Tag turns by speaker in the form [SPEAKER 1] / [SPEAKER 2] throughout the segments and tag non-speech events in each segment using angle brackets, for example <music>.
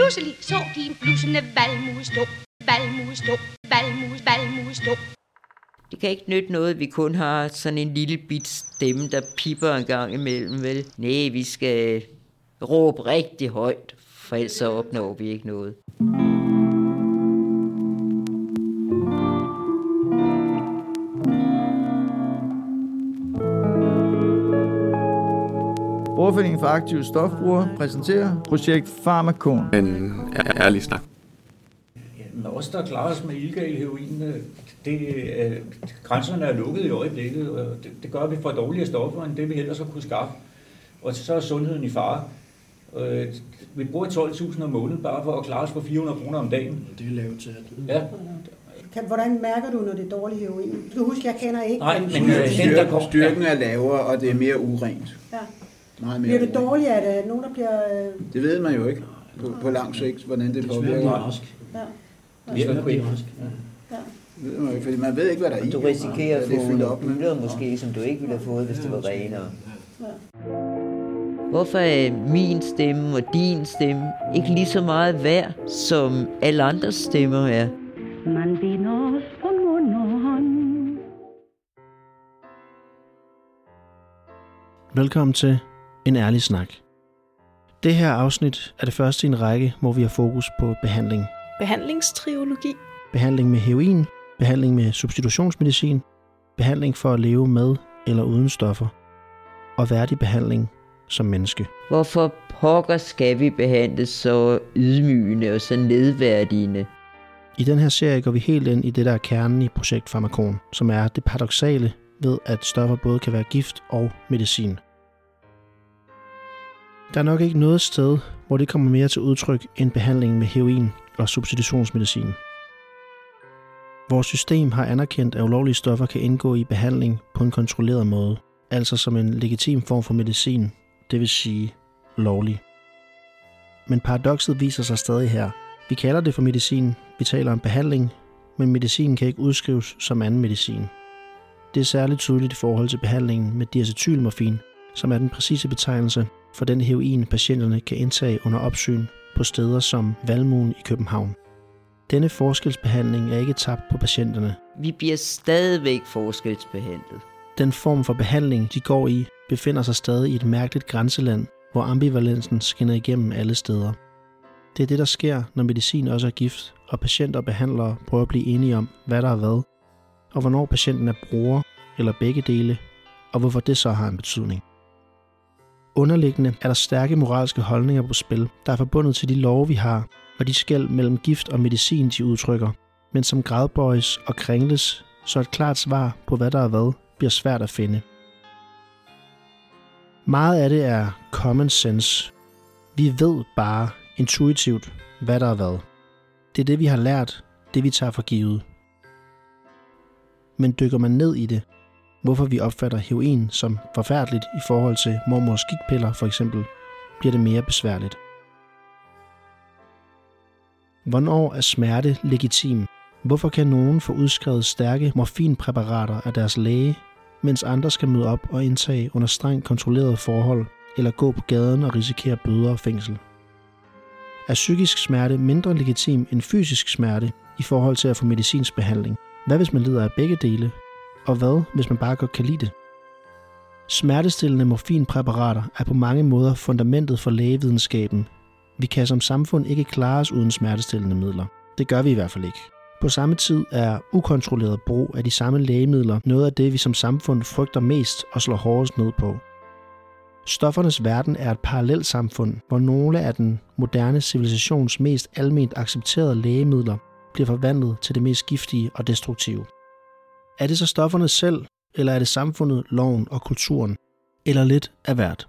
[SPEAKER 1] Pludselig så de en blusende valmue stå, valmue stå, valmue, valmue stå.
[SPEAKER 2] Det kan ikke nytte noget, at vi kun har sådan en lille bit stemme, der pipper en gang imellem, vel? Nej, vi skal råbe rigtig højt, for ellers så opnår vi ikke noget.
[SPEAKER 3] Brugerforeningen for Aktive Stofbrugere præsenterer projekt Farmakon.
[SPEAKER 4] En ærlig snak.
[SPEAKER 5] Men os, der klarer os med illegal heroin, øh, det, øh, grænserne er lukket i øjeblikket, og det, det gør, at vi får dårligere stoffer, end det vi ellers har kunne skaffe. Og så er sundheden i fare. Øh, vi bruger 12.000 om måneden bare for at klare os for 400 kroner om dagen.
[SPEAKER 6] Det er lavt til.
[SPEAKER 5] Ja.
[SPEAKER 7] Kan, hvordan mærker du, når det er dårlig heroin? Du kan huske, jeg kender ikke.
[SPEAKER 5] Nej, men, den, der
[SPEAKER 8] Styrken, styrken er lavere, og det er mere urent.
[SPEAKER 7] Ja.
[SPEAKER 8] Meget mere
[SPEAKER 7] Bliver det dårligere? Er der nogen, der bliver... øh,
[SPEAKER 8] Det ved man jo ikke på, på lang sigt, hvordan det
[SPEAKER 6] Det er svært at
[SPEAKER 8] påvirker.
[SPEAKER 6] blive rask.
[SPEAKER 7] Ja.
[SPEAKER 6] Det er at blive rask. Ja.
[SPEAKER 8] Det ved man ikke, fordi man ved ikke, hvad der er i.
[SPEAKER 2] Du risikerer at
[SPEAKER 8] det
[SPEAKER 2] få
[SPEAKER 8] fyldt
[SPEAKER 2] nogle
[SPEAKER 8] op med.
[SPEAKER 2] bylder måske, som du ikke ville have fået, hvis det var renere. Hvorfor er min stemme og din stemme ikke lige så meget værd, som alle andres stemmer er?
[SPEAKER 9] Man binder os på mund og hånd.
[SPEAKER 6] Velkommen til En Ærlig Snak. Det her afsnit er det første i en række, hvor vi har fokus på behandling.
[SPEAKER 10] Behandlingstriologi.
[SPEAKER 6] Behandling med heroin, behandling med substitutionsmedicin, behandling for at leve med eller uden stoffer, og værdig behandling som menneske.
[SPEAKER 2] Hvorfor pokker skal vi behandles så ydmygende og så nedværdigende?
[SPEAKER 6] I den her serie går vi helt ind i det, der er kernen i projekt Farmakon, som er det paradoxale ved, at stoffer både kan være gift og medicin. Der er nok ikke noget sted, hvor det kommer mere til udtryk end behandling med heroin og substitutionsmedicin. Vores system har anerkendt, at ulovlige stoffer kan indgå i behandling på en kontrolleret måde, altså som en legitim form for medicin, det vil sige lovlig. Men paradokset viser sig stadig her. Vi kalder det for medicin, vi taler om behandling, men medicin kan ikke udskrives som anden medicin. Det er særligt tydeligt i forhold til behandlingen med diacetylmorfin, som er den præcise betegnelse for den heroin, patienterne kan indtage under opsyn på steder som Valmuen i København. Denne forskelsbehandling er ikke tabt på patienterne.
[SPEAKER 2] Vi bliver stadigvæk forskelsbehandlet.
[SPEAKER 6] Den form for behandling, de går i, befinder sig stadig i et mærkeligt grænseland, hvor ambivalensen skinner igennem alle steder. Det er det, der sker, når medicin også er gift, og patienter og behandlere prøver at blive enige om, hvad der er hvad, og hvornår patienten er bruger, eller begge dele, og hvorfor det så har en betydning. Underliggende er der stærke moralske holdninger på spil, der er forbundet til de love, vi har, og de skæld mellem gift og medicin, de udtrykker, men som gradbøjes og kringles, så et klart svar på, hvad der er hvad, bliver svært at finde. Meget af det er common sense. Vi ved bare intuitivt, hvad der er hvad. Det er det, vi har lært, det vi tager for givet. Men dykker man ned i det, hvorfor vi opfatter heroin som forfærdeligt i forhold til mormors gigtpiller for eksempel, bliver det mere besværligt. Hvornår er smerte legitim? Hvorfor kan nogen få udskrevet stærke morfinpræparater af deres læge, mens andre skal møde op og indtage under strengt kontrollerede forhold, eller gå på gaden og risikere bøder og fængsel? Er psykisk smerte mindre legitim end fysisk smerte i forhold til at få medicinsk behandling? Hvad hvis man lider af begge dele? Og hvad hvis man bare godt kan lide det? Smertestillende morfinpræparater er på mange måder fundamentet for lægevidenskaben. Vi kan som samfund ikke klare os uden smertestillende midler. Det gør vi i hvert fald ikke. På samme tid er ukontrolleret brug af de samme lægemidler noget af det, vi som samfund frygter mest og slår hårdest ned på. Stoffernes verden er et parallelt samfund, hvor nogle af den moderne civilisations mest alment accepterede lægemidler bliver forvandlet til det mest giftige og destruktive. Er det så stofferne selv, eller er det samfundet, loven og kulturen? Eller lidt af hvert?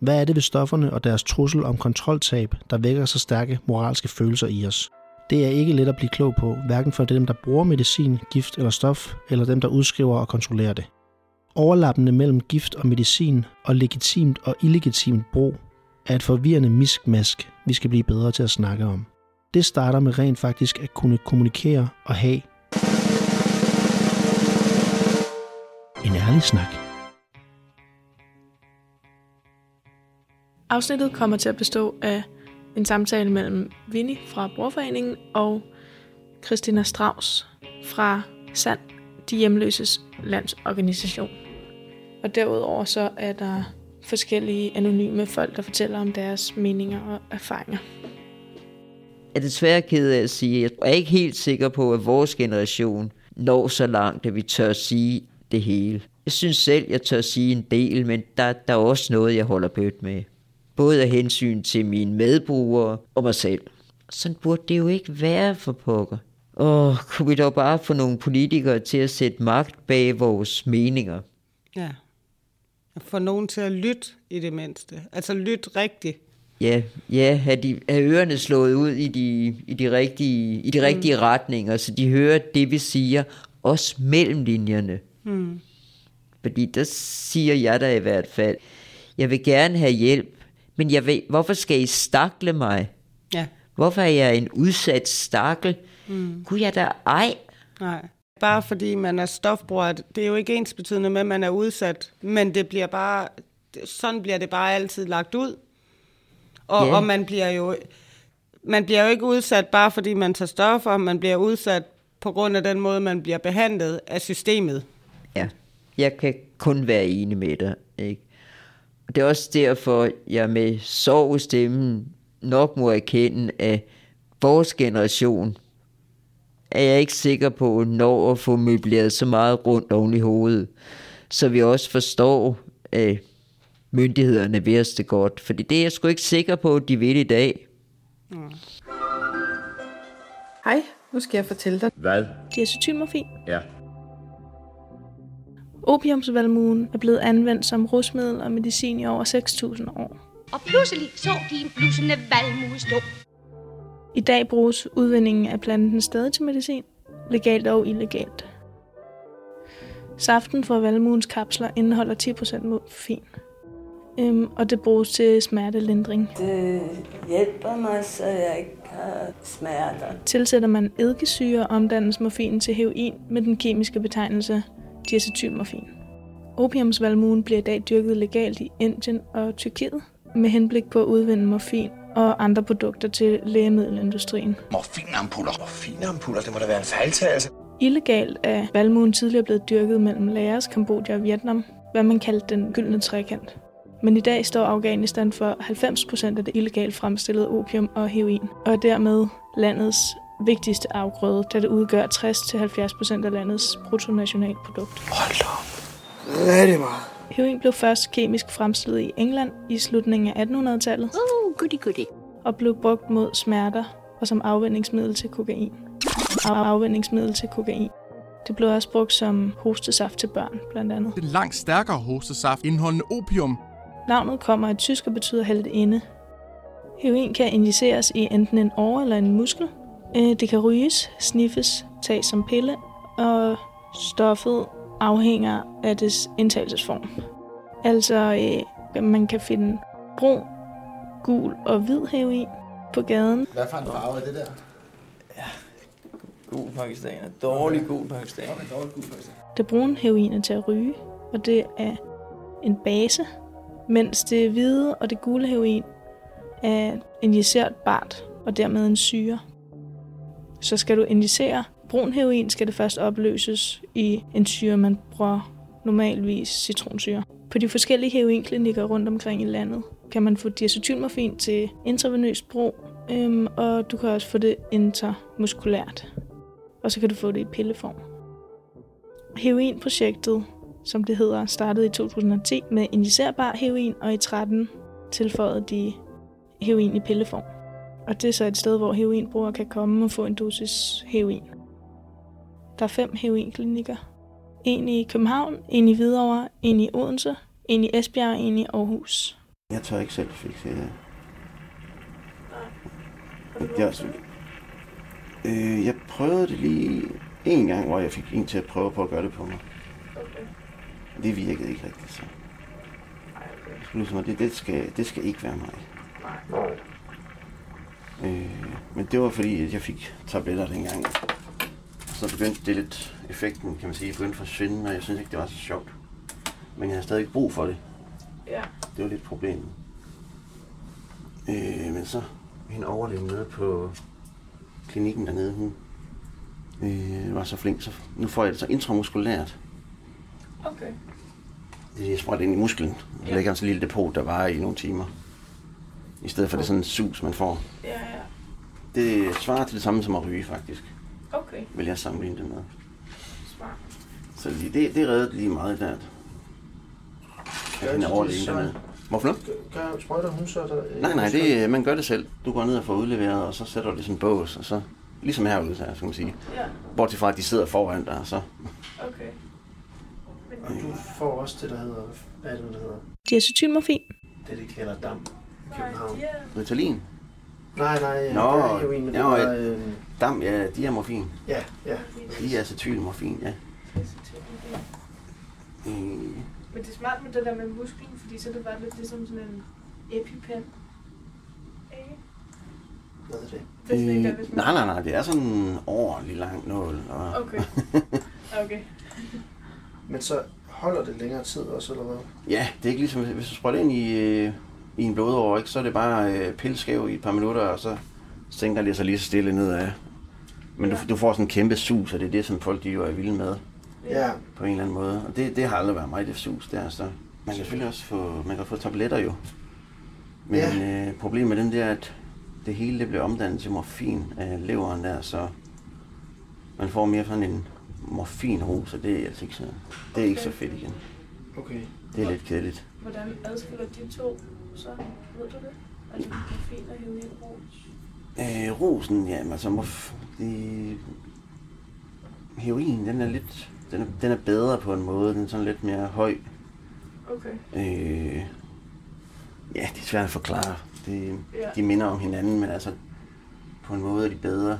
[SPEAKER 6] Hvad er det ved stofferne og deres trussel om kontroltab, der vækker så stærke moralske følelser i os? Det er ikke let at blive klog på, hverken for dem, der bruger medicin, gift eller stof, eller dem, der udskriver og kontrollerer det. Overlappende mellem gift og medicin og legitimt og illegitimt brug er et forvirrende miskmask, vi skal blive bedre til at snakke om. Det starter med rent faktisk at kunne kommunikere og have en ærlig snak.
[SPEAKER 10] Afsnittet kommer til at bestå af en samtale mellem Vinnie fra Brorforeningen og Christina Strauss fra SAND, de hjemløses landsorganisation. Og derudover så er der forskellige anonyme folk, der fortæller om deres meninger og erfaringer.
[SPEAKER 2] Jeg er desværre ked af at sige, at jeg er ikke helt sikker på, at vores generation når så langt, at vi tør sige det hele. Jeg synes selv, jeg tør sige en del, men der, der er også noget, jeg holder bødt med. Både af hensyn til mine medbrugere og mig selv. Sådan burde det jo ikke være for pokker. Åh, kunne vi dog bare få nogle politikere til at sætte magt bag vores meninger?
[SPEAKER 4] Ja. Få nogen til at lytte i det mindste. Altså lytte rigtigt.
[SPEAKER 2] Ja, ja have, de, have ørerne slået ud i de, i de rigtige, i de rigtige mm. retninger, så de hører det, vi siger, også mellem linjerne.
[SPEAKER 4] Mm.
[SPEAKER 2] Fordi der siger jeg da i hvert fald, jeg vil gerne have hjælp, men jeg ved, hvorfor skal I stakle mig?
[SPEAKER 4] Ja.
[SPEAKER 2] Hvorfor er jeg en udsat stakkel?
[SPEAKER 4] Mm.
[SPEAKER 2] Kunne jeg da ej?
[SPEAKER 4] Nej. Bare fordi man er stofbruger, det er jo ikke ens betydende med, at man er udsat, men det bliver bare, sådan bliver det bare altid lagt ud. Og,
[SPEAKER 2] Ja.
[SPEAKER 4] og man bliver jo man bliver jo ikke udsat bare fordi man tager stoffer, man bliver udsat på grund af den måde, man bliver behandlet af systemet.
[SPEAKER 2] Ja, jeg kan kun være enig med dig. Ikke? Og det er også derfor, jeg med sorg i stemmen nok må erkende, at vores generation er jeg ikke sikker på, når at få møbleret så meget rundt oven i hovedet, så vi også forstår, at myndighederne vil os det godt. Fordi det er jeg sgu ikke sikker på, at de vil i dag.
[SPEAKER 11] Hej, nu skal jeg fortælle dig.
[SPEAKER 12] Hvad?
[SPEAKER 10] Diacetylmorfin.
[SPEAKER 12] Ja.
[SPEAKER 10] Opiumsvalmuen er blevet anvendt som rusmiddel og medicin i over 6.000 år.
[SPEAKER 1] Og pludselig så de en blussende valmue stå.
[SPEAKER 10] I dag bruges udvindingen af planten stadig til medicin, legalt og illegalt. Saften fra valmuens kapsler indeholder 10% morfin, øhm, og det bruges til smertelindring.
[SPEAKER 13] Det hjælper mig, så jeg ikke har smerter.
[SPEAKER 10] Tilsætter man eddikesyre, omdannes morfin til heroin med den kemiske betegnelse diacetylmorfin. Opiumsvalmuen bliver i dag dyrket legalt i Indien og Tyrkiet med henblik på at udvinde morfin og andre produkter til lægemiddelindustrien.
[SPEAKER 14] Morfinampuller. Morfinampuller, det må da være en fejltagelse.
[SPEAKER 10] Illegalt er valmuen tidligere blevet dyrket mellem Laos, Kambodja og Vietnam, hvad man kaldte den gyldne trekant. Men i dag står Afghanistan for 90% af det illegalt fremstillede opium og heroin, og er dermed landets vigtigste afgrøde, da det udgør 60-70% af landets bruttonationalprodukt.
[SPEAKER 14] Hold da op. Rigtig meget.
[SPEAKER 10] Heroin blev først kemisk fremstillet i England i slutningen af 1800-tallet.
[SPEAKER 1] Uh, goody goody.
[SPEAKER 10] Og blev brugt mod smerter og som afvendingsmiddel til kokain. Af- afvendingsmiddel til kokain. Det blev også brugt som hostesaft til børn, blandt andet.
[SPEAKER 15] Den langt stærkere hostesaft indeholdende opium.
[SPEAKER 10] Navnet kommer af tysk og betyder heltinde. Heroin kan injiceres i enten en åre eller en muskel. Øh, Det kan ryges, sniffes, tages som pille, og stoffet afhænger af dets indtagelsesform. Altså, øh, man kan finde brun, gul og hvid heroin på gaden.
[SPEAKER 8] Hvad for en farve er det der?
[SPEAKER 16] Gul pakistaner. Dårlig gul pakistaner.
[SPEAKER 8] Dårlig gul pakistaner.
[SPEAKER 10] Det brune heroin er til at ryge, og det er en base, mens det hvide og det gule heroin er injicerbart og dermed en syre. Så skal du injicere brun heroin, skal det først opløses i en syre, man bruger normalvis citronsyre. På de forskellige heroinklinikker rundt omkring i landet kan man få diacetylmorfin til intravenøs brug, øhm, og du kan også få det intermuskulært. Og så kan du få det i pilleform. Heroinprojektet, som det hedder, startede i 2010 med injicerbar heroin, og i 13 tilføjede de heroin i pilleform. Og det er så et sted, hvor heroinbrugere kan komme og få en dosis heroin. Der er fem heroinklinikker. En i København, en i Hvidovre, en i Odense, en i Esbjerg og en i Aarhus.
[SPEAKER 17] Jeg tør ikke selv fikse det. Jeg, øh, jeg prøvede det lige en gang, hvor jeg fik en til at prøve på at gøre det på mig. Det virkede ikke rigtigt, så. Ligesom, at det, det, skal, det skal ikke være mig. Øh, men det var fordi, at jeg fik tabletter dengang. Så begyndte det lidt, effekten kan man sige, begyndte at forsvinde, og jeg synes ikke, det var så sjovt. Men jeg havde stadig brug for det.
[SPEAKER 10] Ja.
[SPEAKER 17] Det var lidt problemet. Øh, men så hende overlægen nede på klinikken dernede, hun øh, var så flink, så nu får jeg det så intramuskulært.
[SPEAKER 18] Okay.
[SPEAKER 17] Det er sprøjt ind i musklen. Der
[SPEAKER 18] Ja.
[SPEAKER 17] sådan en lille depot, der varer i nogle timer. I stedet for det er sådan en sus, man får.
[SPEAKER 18] Ja, ja.
[SPEAKER 17] Det svarer til det samme som at ryge, faktisk.
[SPEAKER 18] Okay.
[SPEAKER 17] Vil jeg sammenligne det med.
[SPEAKER 18] Smart.
[SPEAKER 17] Så lige, det, det reddede lige meget der.
[SPEAKER 3] De
[SPEAKER 17] overlægen
[SPEAKER 3] det så?
[SPEAKER 17] dernede. Hvorfor?
[SPEAKER 3] Gør, sprøjter hun så der? øh,
[SPEAKER 17] Nej, nej, det, man gør det selv. Du går ned og får udleveret, og så sætter du det i sådan en bås, og så, ligesom herude, så skal man sige.
[SPEAKER 18] Ja.
[SPEAKER 17] Bortset fra, at de sidder foran dig, så...
[SPEAKER 18] Okay.
[SPEAKER 3] Og du får også det, der hedder... Hvad er det, det hedder?
[SPEAKER 18] Diacetylmorfin.
[SPEAKER 3] Det, de kalder dam i København.
[SPEAKER 17] Ritalin?
[SPEAKER 3] Nej, nej, øh,
[SPEAKER 17] Nå,
[SPEAKER 3] det er heroin, men det
[SPEAKER 17] ja,
[SPEAKER 3] var...
[SPEAKER 17] ja.
[SPEAKER 3] Øh,
[SPEAKER 17] Dam, ja, diamorfin.
[SPEAKER 3] ja, ja.
[SPEAKER 17] Diacetylmorfin, ja. Øh,
[SPEAKER 18] Men det er smart med det der med musklen, fordi så er det bare lidt ligesom sådan en epipen.
[SPEAKER 3] Hvad er det?
[SPEAKER 18] Det er sådan der,
[SPEAKER 17] øh,
[SPEAKER 18] hvis man...
[SPEAKER 17] nej, nej, nej, det er sådan en ordentlig lang nål. Og,
[SPEAKER 18] Okay. <laughs> Okay.
[SPEAKER 3] Men så holder det længere tid også, eller hvad?
[SPEAKER 17] Ja, det er ikke ligesom, hvis du sprøjter ind i, øh, i en blodår, ikke, så er det bare øh, pilskæv i et par minutter, og så sænker det sig lige så stille nedad. Men du, du får sådan en kæmpe sus, og det er det, som folk de jo er vilde med.
[SPEAKER 3] Ja.
[SPEAKER 17] På en eller anden måde. Og det, det har aldrig været mig, det sus der. Så man kan selvfølgelig også få, man kan få tabletter jo. Men
[SPEAKER 3] Ja.
[SPEAKER 17] øh, problemet med den der, at det hele det bliver omdannet til morfin af leveren der, så man får mere sådan en morfinrus, og det er altså ikke så, det er ikke så fedt igen.
[SPEAKER 3] Okay.
[SPEAKER 17] Det er lidt kedeligt.
[SPEAKER 18] Hvordan adskiller de to så? Ved du det? Altså morfin og heroin rus?
[SPEAKER 17] Øh, rosen, ja, altså, morf, det, heroin, den er lidt, den er, den er bedre på en måde, den er sådan lidt mere høj.
[SPEAKER 18] Okay.
[SPEAKER 17] Øh, ja, det er svært at forklare. Det,
[SPEAKER 18] Ja.
[SPEAKER 17] De minder om hinanden, men altså, på en måde er de bedre.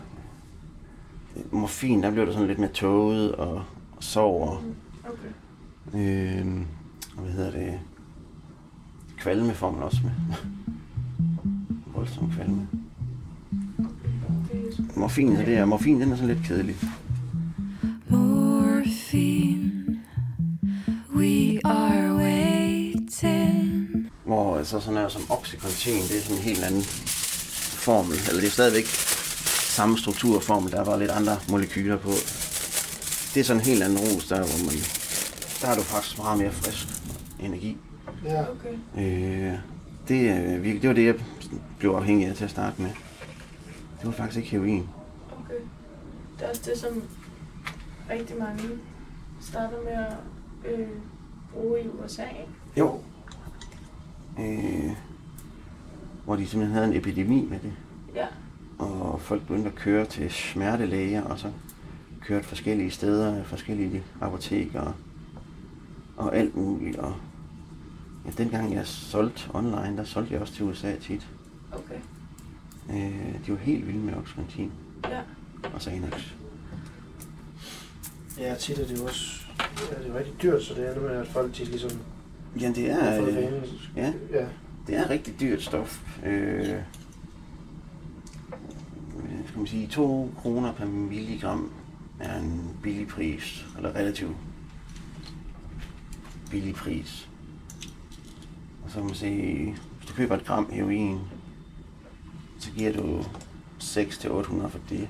[SPEAKER 17] Morfin, der bliver det sådan lidt mere tåget og, og sover.
[SPEAKER 18] Okay.
[SPEAKER 17] Øh, og hvad hedder det? Kvalme får man også med. <laughs> Voldsom kvalme. Morfin, så det er, morfin, den er sådan lidt kedelig.
[SPEAKER 12] Morphine, we are waiting.
[SPEAKER 17] Hvor altså sådan noget som Oxycontin, det er sådan en helt anden formel. Eller det er stadigvæk samme struktur og formel, der er bare lidt andre molekyler på. Det er sådan en helt anden rus, der, hvor man, der har du faktisk meget mere frisk energi.
[SPEAKER 3] Ja.
[SPEAKER 18] Okay.
[SPEAKER 17] Øh, det, virkelig- det var det, jeg blev afhængig af til at starte med. Det var faktisk ikke heroin.
[SPEAKER 18] Okay. Det er også det, som rigtig mange starter med at øh, bruge i USA, ikke?
[SPEAKER 17] Jo. Øh, hvor de simpelthen havde en epidemi med det.
[SPEAKER 18] Ja.
[SPEAKER 17] Og folk begyndte at køre til smertelæger, og så kørte forskellige steder, forskellige apoteker og alt muligt. Og ja, dengang jeg solgte online, der solgte jeg også til USA tit.
[SPEAKER 18] Okay.
[SPEAKER 17] Øh, de var helt vilde med Oxycontin
[SPEAKER 18] Ja.
[SPEAKER 17] og Xanax.
[SPEAKER 3] Ja, tit er det jo også... Ja, det er rigtig dyrt, så det er noget med, at folk tit ligesom...
[SPEAKER 17] Ja, det er, øh, ja,
[SPEAKER 3] ja.
[SPEAKER 17] det er rigtig dyrt stof. Øh, skal man sige, 2 kroner per milligram er en billig pris, eller relativt billig pris. Så man sige, hvis du køber et gram heroin, så giver du 6-800 for det.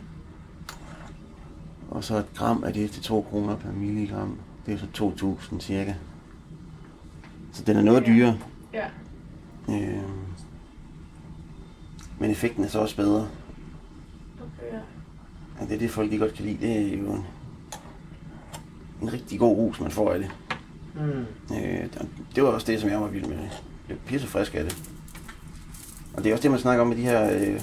[SPEAKER 17] Og så et gram af det til 2 kroner per milligram. Det er så 2.000 cirka. Så den er noget dyrere.
[SPEAKER 18] Ja.
[SPEAKER 17] Øh, men effekten er så også bedre.
[SPEAKER 18] Okay, ja.
[SPEAKER 17] Og det er det, folk de godt kan lide. Det er jo en, en rigtig god rus, man får af det.
[SPEAKER 3] Mm.
[SPEAKER 17] Øh, det var også det, som jeg var vild med. Det blev pisse frisk af det. Og det er også det, man snakker om med de her øh,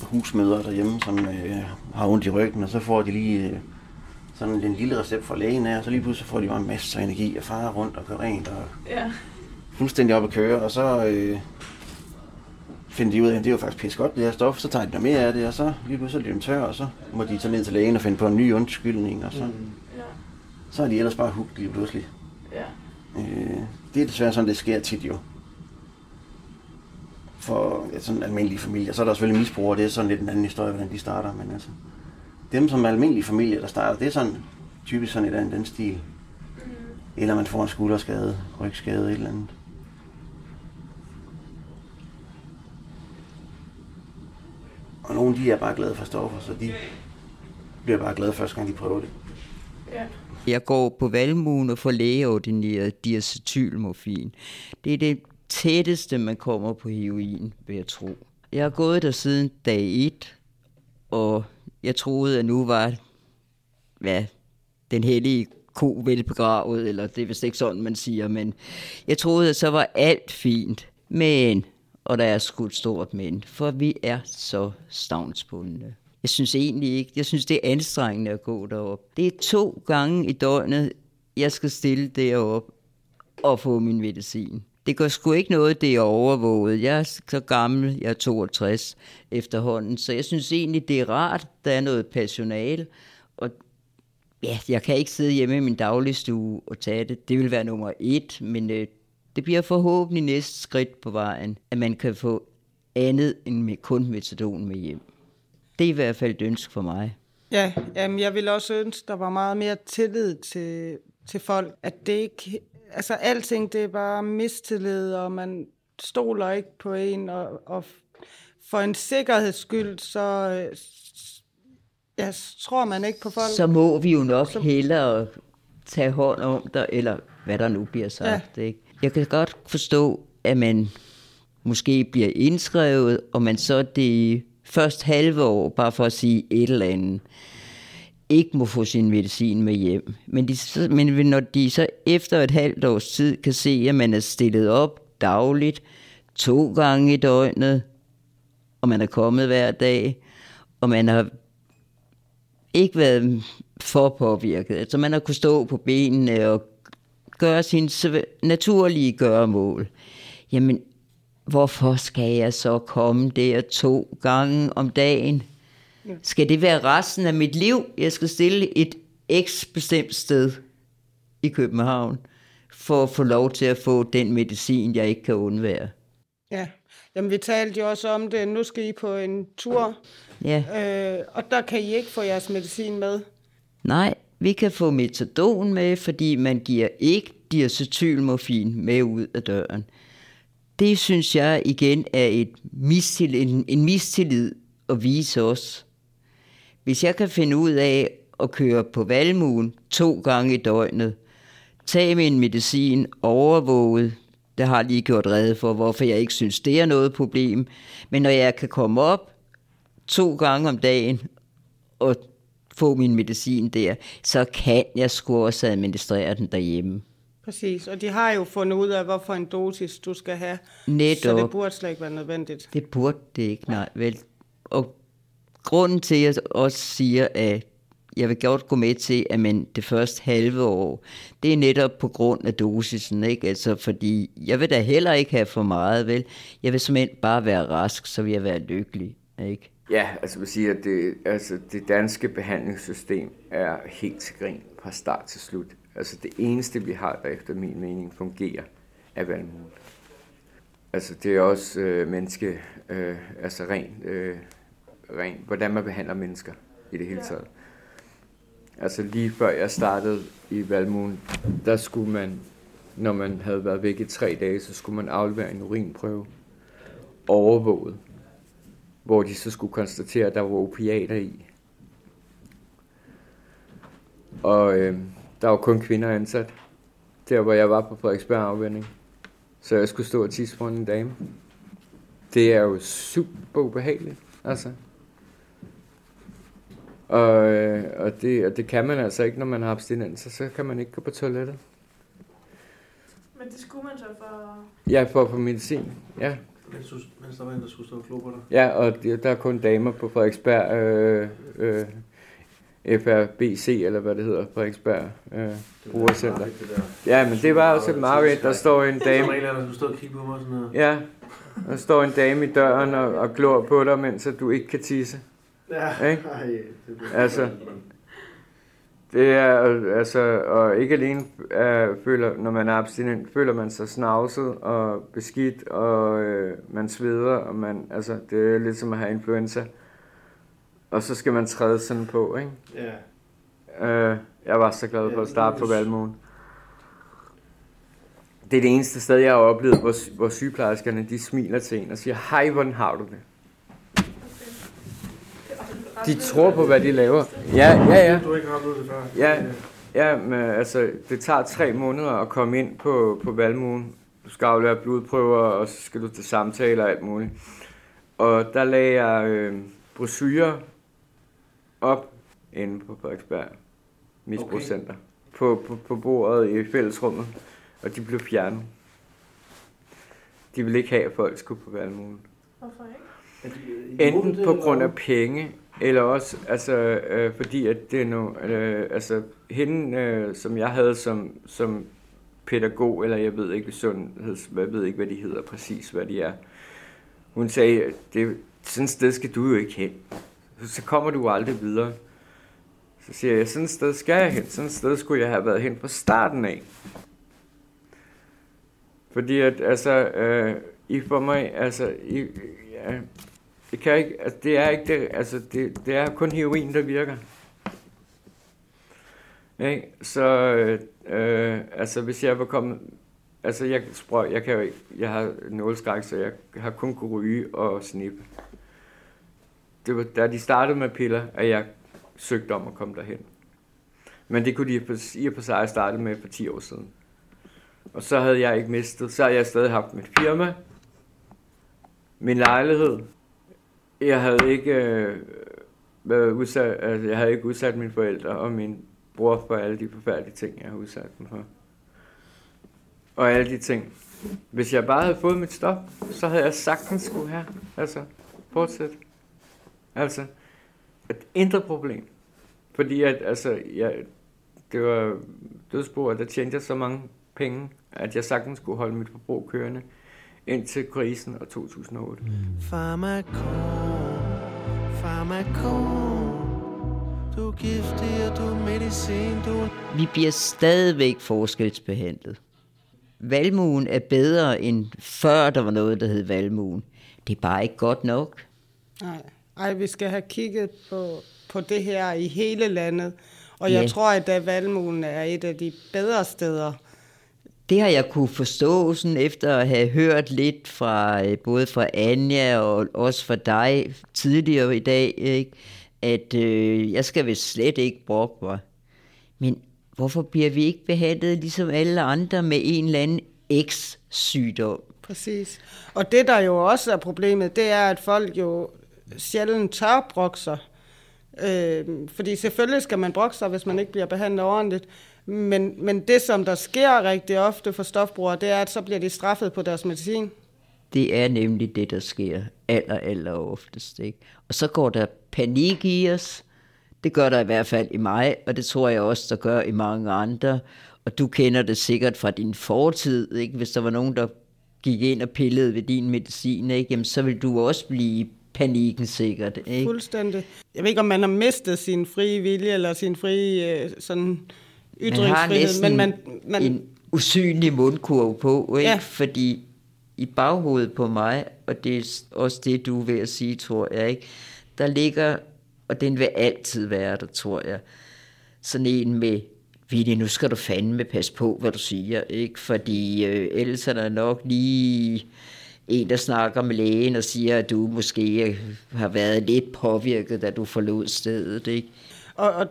[SPEAKER 17] husmødre derhjemme, som øh, har ondt i ryggen, og så får de lige øh, sådan en lille recept fra lægen af, og så lige pludselig får de bare en masse energi og farer rundt og gør rent og
[SPEAKER 18] Ja.
[SPEAKER 17] fuldstændig op at køre, og så øh, finder de ud af, at det er jo faktisk pisse godt, det her stof, så tager de noget mere af det, og så lige pludselig er de tør, og så må de tage ned til lægen og finde på en ny undskyldning, og så, mm.
[SPEAKER 18] Ja.
[SPEAKER 17] så er de ellers bare hugt lige pludselig.
[SPEAKER 18] Ja.
[SPEAKER 17] Øh, det er desværre sådan, det sker tit jo. For ja, sådan almindelige familier. Så er der selvfølgelig misbrugere, det er sådan lidt en anden historie, hvordan de starter. Men altså, dem som er almindelige familier, der starter, det er sådan typisk sådan et andet den stil. Eller man får en skulderskade, rygskade, et eller andet. Og nogle de er bare glade for stoffer, så de bliver bare glade første gang, de prøver det.
[SPEAKER 10] Ja.
[SPEAKER 2] Jeg går på valmuen og får lægeordineret diacetylmorfin. Det er det tætteste, man kommer på heroin, vil jeg tro. Jeg har gået der siden dag 1, og jeg troede, at nu var hvad, den hellige ko velbegravet, eller det er vist ikke sådan, man siger, men jeg troede, at så var alt fint. Men, og der er sgu stort men, for vi er så stavnsbundne. Jeg synes egentlig ikke, jeg synes det er anstrengende at gå derop. Det er to gange i døgnet, jeg skal stille derop og få min medicin. Det går sgu ikke noget, det er overvåget. Jeg er så gammel, jeg er 62 efterhånden, så jeg synes egentlig, det er rart, der er noget personal. Og ja, jeg kan ikke sidde hjemme i min dagligstue og tage det. Det vil være nummer et, men øh, det bliver forhåbentlig næste skridt på vejen, at man kan få andet end med, kun metadon med hjem. Det er i hvert fald et ønske for mig.
[SPEAKER 4] Ja, jamen jeg vil også ønske, der var meget mere tillid til, til folk. At det ikke, altså alting, det er bare mistillid, og man stoler ikke på en, og, og for en sikkerheds skyld, så jeg tror man ikke på folk.
[SPEAKER 2] Så må vi jo nok så... hellere tage hånd om dig, eller hvad der nu bliver sagt. Ja. Ikke? Jeg kan godt forstå, at man måske bliver indskrevet, og man så det først halve år, bare for at sige et eller andet, ikke må få sin medicin med hjem. Men, de, men når de så efter et halvt års tid kan se, at man er stillet op dagligt, to gange i døgnet, og man er kommet hver dag, og man har ikke været for påvirket. Altså man har kunnet stå på benene og gøre sin naturlige gøremål. Jamen, hvorfor skal jeg så komme der to gange om dagen? Skal det være resten af mit liv? Jeg skal stille et x bestemt sted i København, for at få lov til at få den medicin, jeg ikke kan undvære.
[SPEAKER 4] Ja, Jamen vi talte jo også om det. Nu skal I på en tur,
[SPEAKER 2] ja.
[SPEAKER 4] øh, og der kan I ikke få jeres medicin med.
[SPEAKER 2] Nej, vi kan få metadon med, fordi man giver ikke diacetylmorfin med ud af døren. Det synes jeg igen er et mistillid, en, en mistillid at vise os. Hvis jeg kan finde ud af at køre på valmuen to gange i døgnet, tage min medicin overvåget, det har lige gjort redde for, hvorfor jeg ikke synes, det er noget problem. Men når jeg kan komme op to gange om dagen og få min medicin der, så kan jeg sgu også administrere den derhjemme.
[SPEAKER 4] Præcis, og de har jo fundet ud af, hvorfor en dosis du skal have.
[SPEAKER 2] Netop.
[SPEAKER 4] Så det burde slet ikke være nødvendigt.
[SPEAKER 2] Det burde det ikke, nej. Vel. Og grunden til, at jeg også siger, at jeg vil godt gå med til, at man det første halve år, det er netop på grund af dosisen, ikke? Altså, fordi jeg vil da heller ikke have for meget, vel? Jeg vil simpelthen bare være rask, så vil jeg være lykkelig, ikke?
[SPEAKER 19] Ja, altså vil sige, at det, altså, det danske behandlingssystem er helt til grin fra start til slut. Altså det eneste, vi har, der efter min mening fungerer, er valgmulen. Altså det er også øh, menneske, øh, altså rent, øh, ren, hvordan man behandler mennesker i det hele taget. Altså lige før jeg startede i Valmuen, der skulle man, når man havde været væk i tre dage, så skulle man aflevere en urinprøve overvåget, hvor de så skulle konstatere, at der var opiater i. Og øh, der var kun kvinder ansat, der hvor jeg var på Frederiksberg afvending. Så jeg skulle stå og tisse foran en dame. Det er jo super ubehageligt, altså. Og, øh, og, det, og det kan man altså ikke, når man har abstinenser, så kan man ikke gå på toilettet.
[SPEAKER 10] Men det skulle man så for...
[SPEAKER 19] Ja, for få medicin, ja.
[SPEAKER 6] Mens, mens der var en, der skulle stå og på dig?
[SPEAKER 19] Ja, og der er kun damer på Frederiksberg, øh, øh, FRBC, eller hvad det hedder, Frederiksberg øh, Brugercenter. Ja, men det var også et mareridt, der står en dame...
[SPEAKER 6] Der er en, stå og kigge på mig sådan noget.
[SPEAKER 19] Ja, der står en dame i døren og, og glor på dig, mens du ikke kan tisse.
[SPEAKER 6] Ja,
[SPEAKER 19] ikke? Altså, det er, altså, og ikke alene er, føler, når man er abstinent, føler man sig snavset og beskidt, og øh, man sveder, og man, altså, det er lidt som at have influenza. Og så skal man træde sådan på, ikke?
[SPEAKER 6] Ja.
[SPEAKER 19] Øh, jeg var så glad for at starte på Valmuen. Det er det eneste sted, jeg har oplevet, hvor, hvor sygeplejerskerne de smiler til en og siger, hej, hvordan har du det? De tror på, hvad de laver. Ja, ja, ja.
[SPEAKER 3] Du ikke har oplevet det før.
[SPEAKER 19] Ja, ja men altså, det tager tre måneder at komme ind på, på valmuen. Du skal aflevere blodprøver, og så skal du til samtaler og alt muligt. Og der lagde jeg øh, brosyrer op inde på Frederiksberg Misbrugscenter. Okay. På, på, på bordet i fællesrummet, og de blev fjernet. De ville ikke have, at folk skulle på valmuen.
[SPEAKER 10] Hvorfor ikke?
[SPEAKER 19] Enten på grund af penge, eller også altså, øh, fordi, at det er no, øh, altså, hende, øh, som jeg havde som, som pædagog, eller jeg ved ikke, sundheds, jeg ved ikke, hvad de hedder præcis, hvad de er. Hun sagde, det, sådan et sted skal du jo ikke hen. Så kommer du aldrig videre. Så siger jeg, sådan et sted skal jeg hen. Sådan et sted skulle jeg have været hen fra starten af. Fordi at, altså, øh, I for mig, altså, I, ja, det kan ikke, altså, det er ikke det, altså, det, det er kun heroin, der virker. Ikke? Så, øh, øh, altså, hvis jeg var kommet, altså, jeg, sprøj, jeg kan jo ikke, jeg har nålskræk, så jeg har kun kunne ryge og snippe. Det var, da de startede med piller, at jeg søgte om at komme derhen. Men det kunne de i og for sig starte med for 10 år siden. Og så havde jeg ikke mistet, så havde jeg stadig haft mit firma, min lejlighed. Jeg havde ikke øh, været udsat, altså jeg havde ikke udsat mine forældre og min bror for alle de forfærdelige ting, jeg har udsat dem for. Og alle de ting. Hvis jeg bare havde fået mit stop, så havde jeg sagtens skulle have. Altså, fortsæt. Altså, et indre problem. Fordi at, altså, jeg, det var dødsbo, der tjente jeg så mange penge, at jeg sagtens skulle holde mit forbrug kørende indtil krisen og 2008.
[SPEAKER 20] Farmakon, farmakon, du er giftig og du medicin, du
[SPEAKER 2] Vi bliver stadigvæk forskelsbehandlet. Valmuen er bedre end før der var noget, der hed valmuen. Det er bare ikke godt nok.
[SPEAKER 4] Nej. Ej, vi skal have kigget på, på det her i hele landet. Og jeg
[SPEAKER 2] Ja.
[SPEAKER 4] tror, at Valmuen er et af de bedre steder.
[SPEAKER 2] Det har jeg kunne forstå sådan efter at have hørt lidt fra øh, både fra Anja og også fra dig tidligere i dag, ikke? at øh, jeg skal vist slet ikke brokke mig. Men hvorfor bliver vi ikke behandlet ligesom alle andre med en eller anden X-sygdom?
[SPEAKER 4] Præcis. Og det, der jo også er problemet, det er, at folk jo sjældent tør brokke sig. Øh, fordi selvfølgelig skal man brokke sig, hvis man ikke bliver behandlet ordentligt. Men, men det, som der sker rigtig ofte for stofbrugere, det er, at så bliver de straffet på deres medicin.
[SPEAKER 2] Det er nemlig det, der sker aller, aller oftest. Ikke? Og så går der panik i os. Det gør der i hvert fald i mig, og det tror jeg også, der gør i mange andre. Og du kender det sikkert fra din fortid, ikke? hvis der var nogen, der gik ind og pillede ved din medicin, ikke? Jamen, så vil du også blive panikken sikkert. Ikke?
[SPEAKER 4] Fuldstændig. Jeg ved ikke, om man har mistet sin frie vilje, eller sin frie øh, sådan
[SPEAKER 2] Man har
[SPEAKER 4] ytringsfrihed,
[SPEAKER 2] næsten
[SPEAKER 4] men man, man,
[SPEAKER 2] en usynlig mundkurv på, ikke?
[SPEAKER 4] Ja.
[SPEAKER 2] fordi i baghovedet på mig, og det er også det, du er ved at sige, tror jeg, ikke? der ligger, og den vil altid være der, tror jeg, sådan en med, Ville, nu skal du fandme passe på, hvad du siger, ikke? fordi øh, ellers er der nok lige en, der snakker med lægen og siger, at du måske øh, har været lidt påvirket, da du forlod stedet. Ikke?
[SPEAKER 4] og, og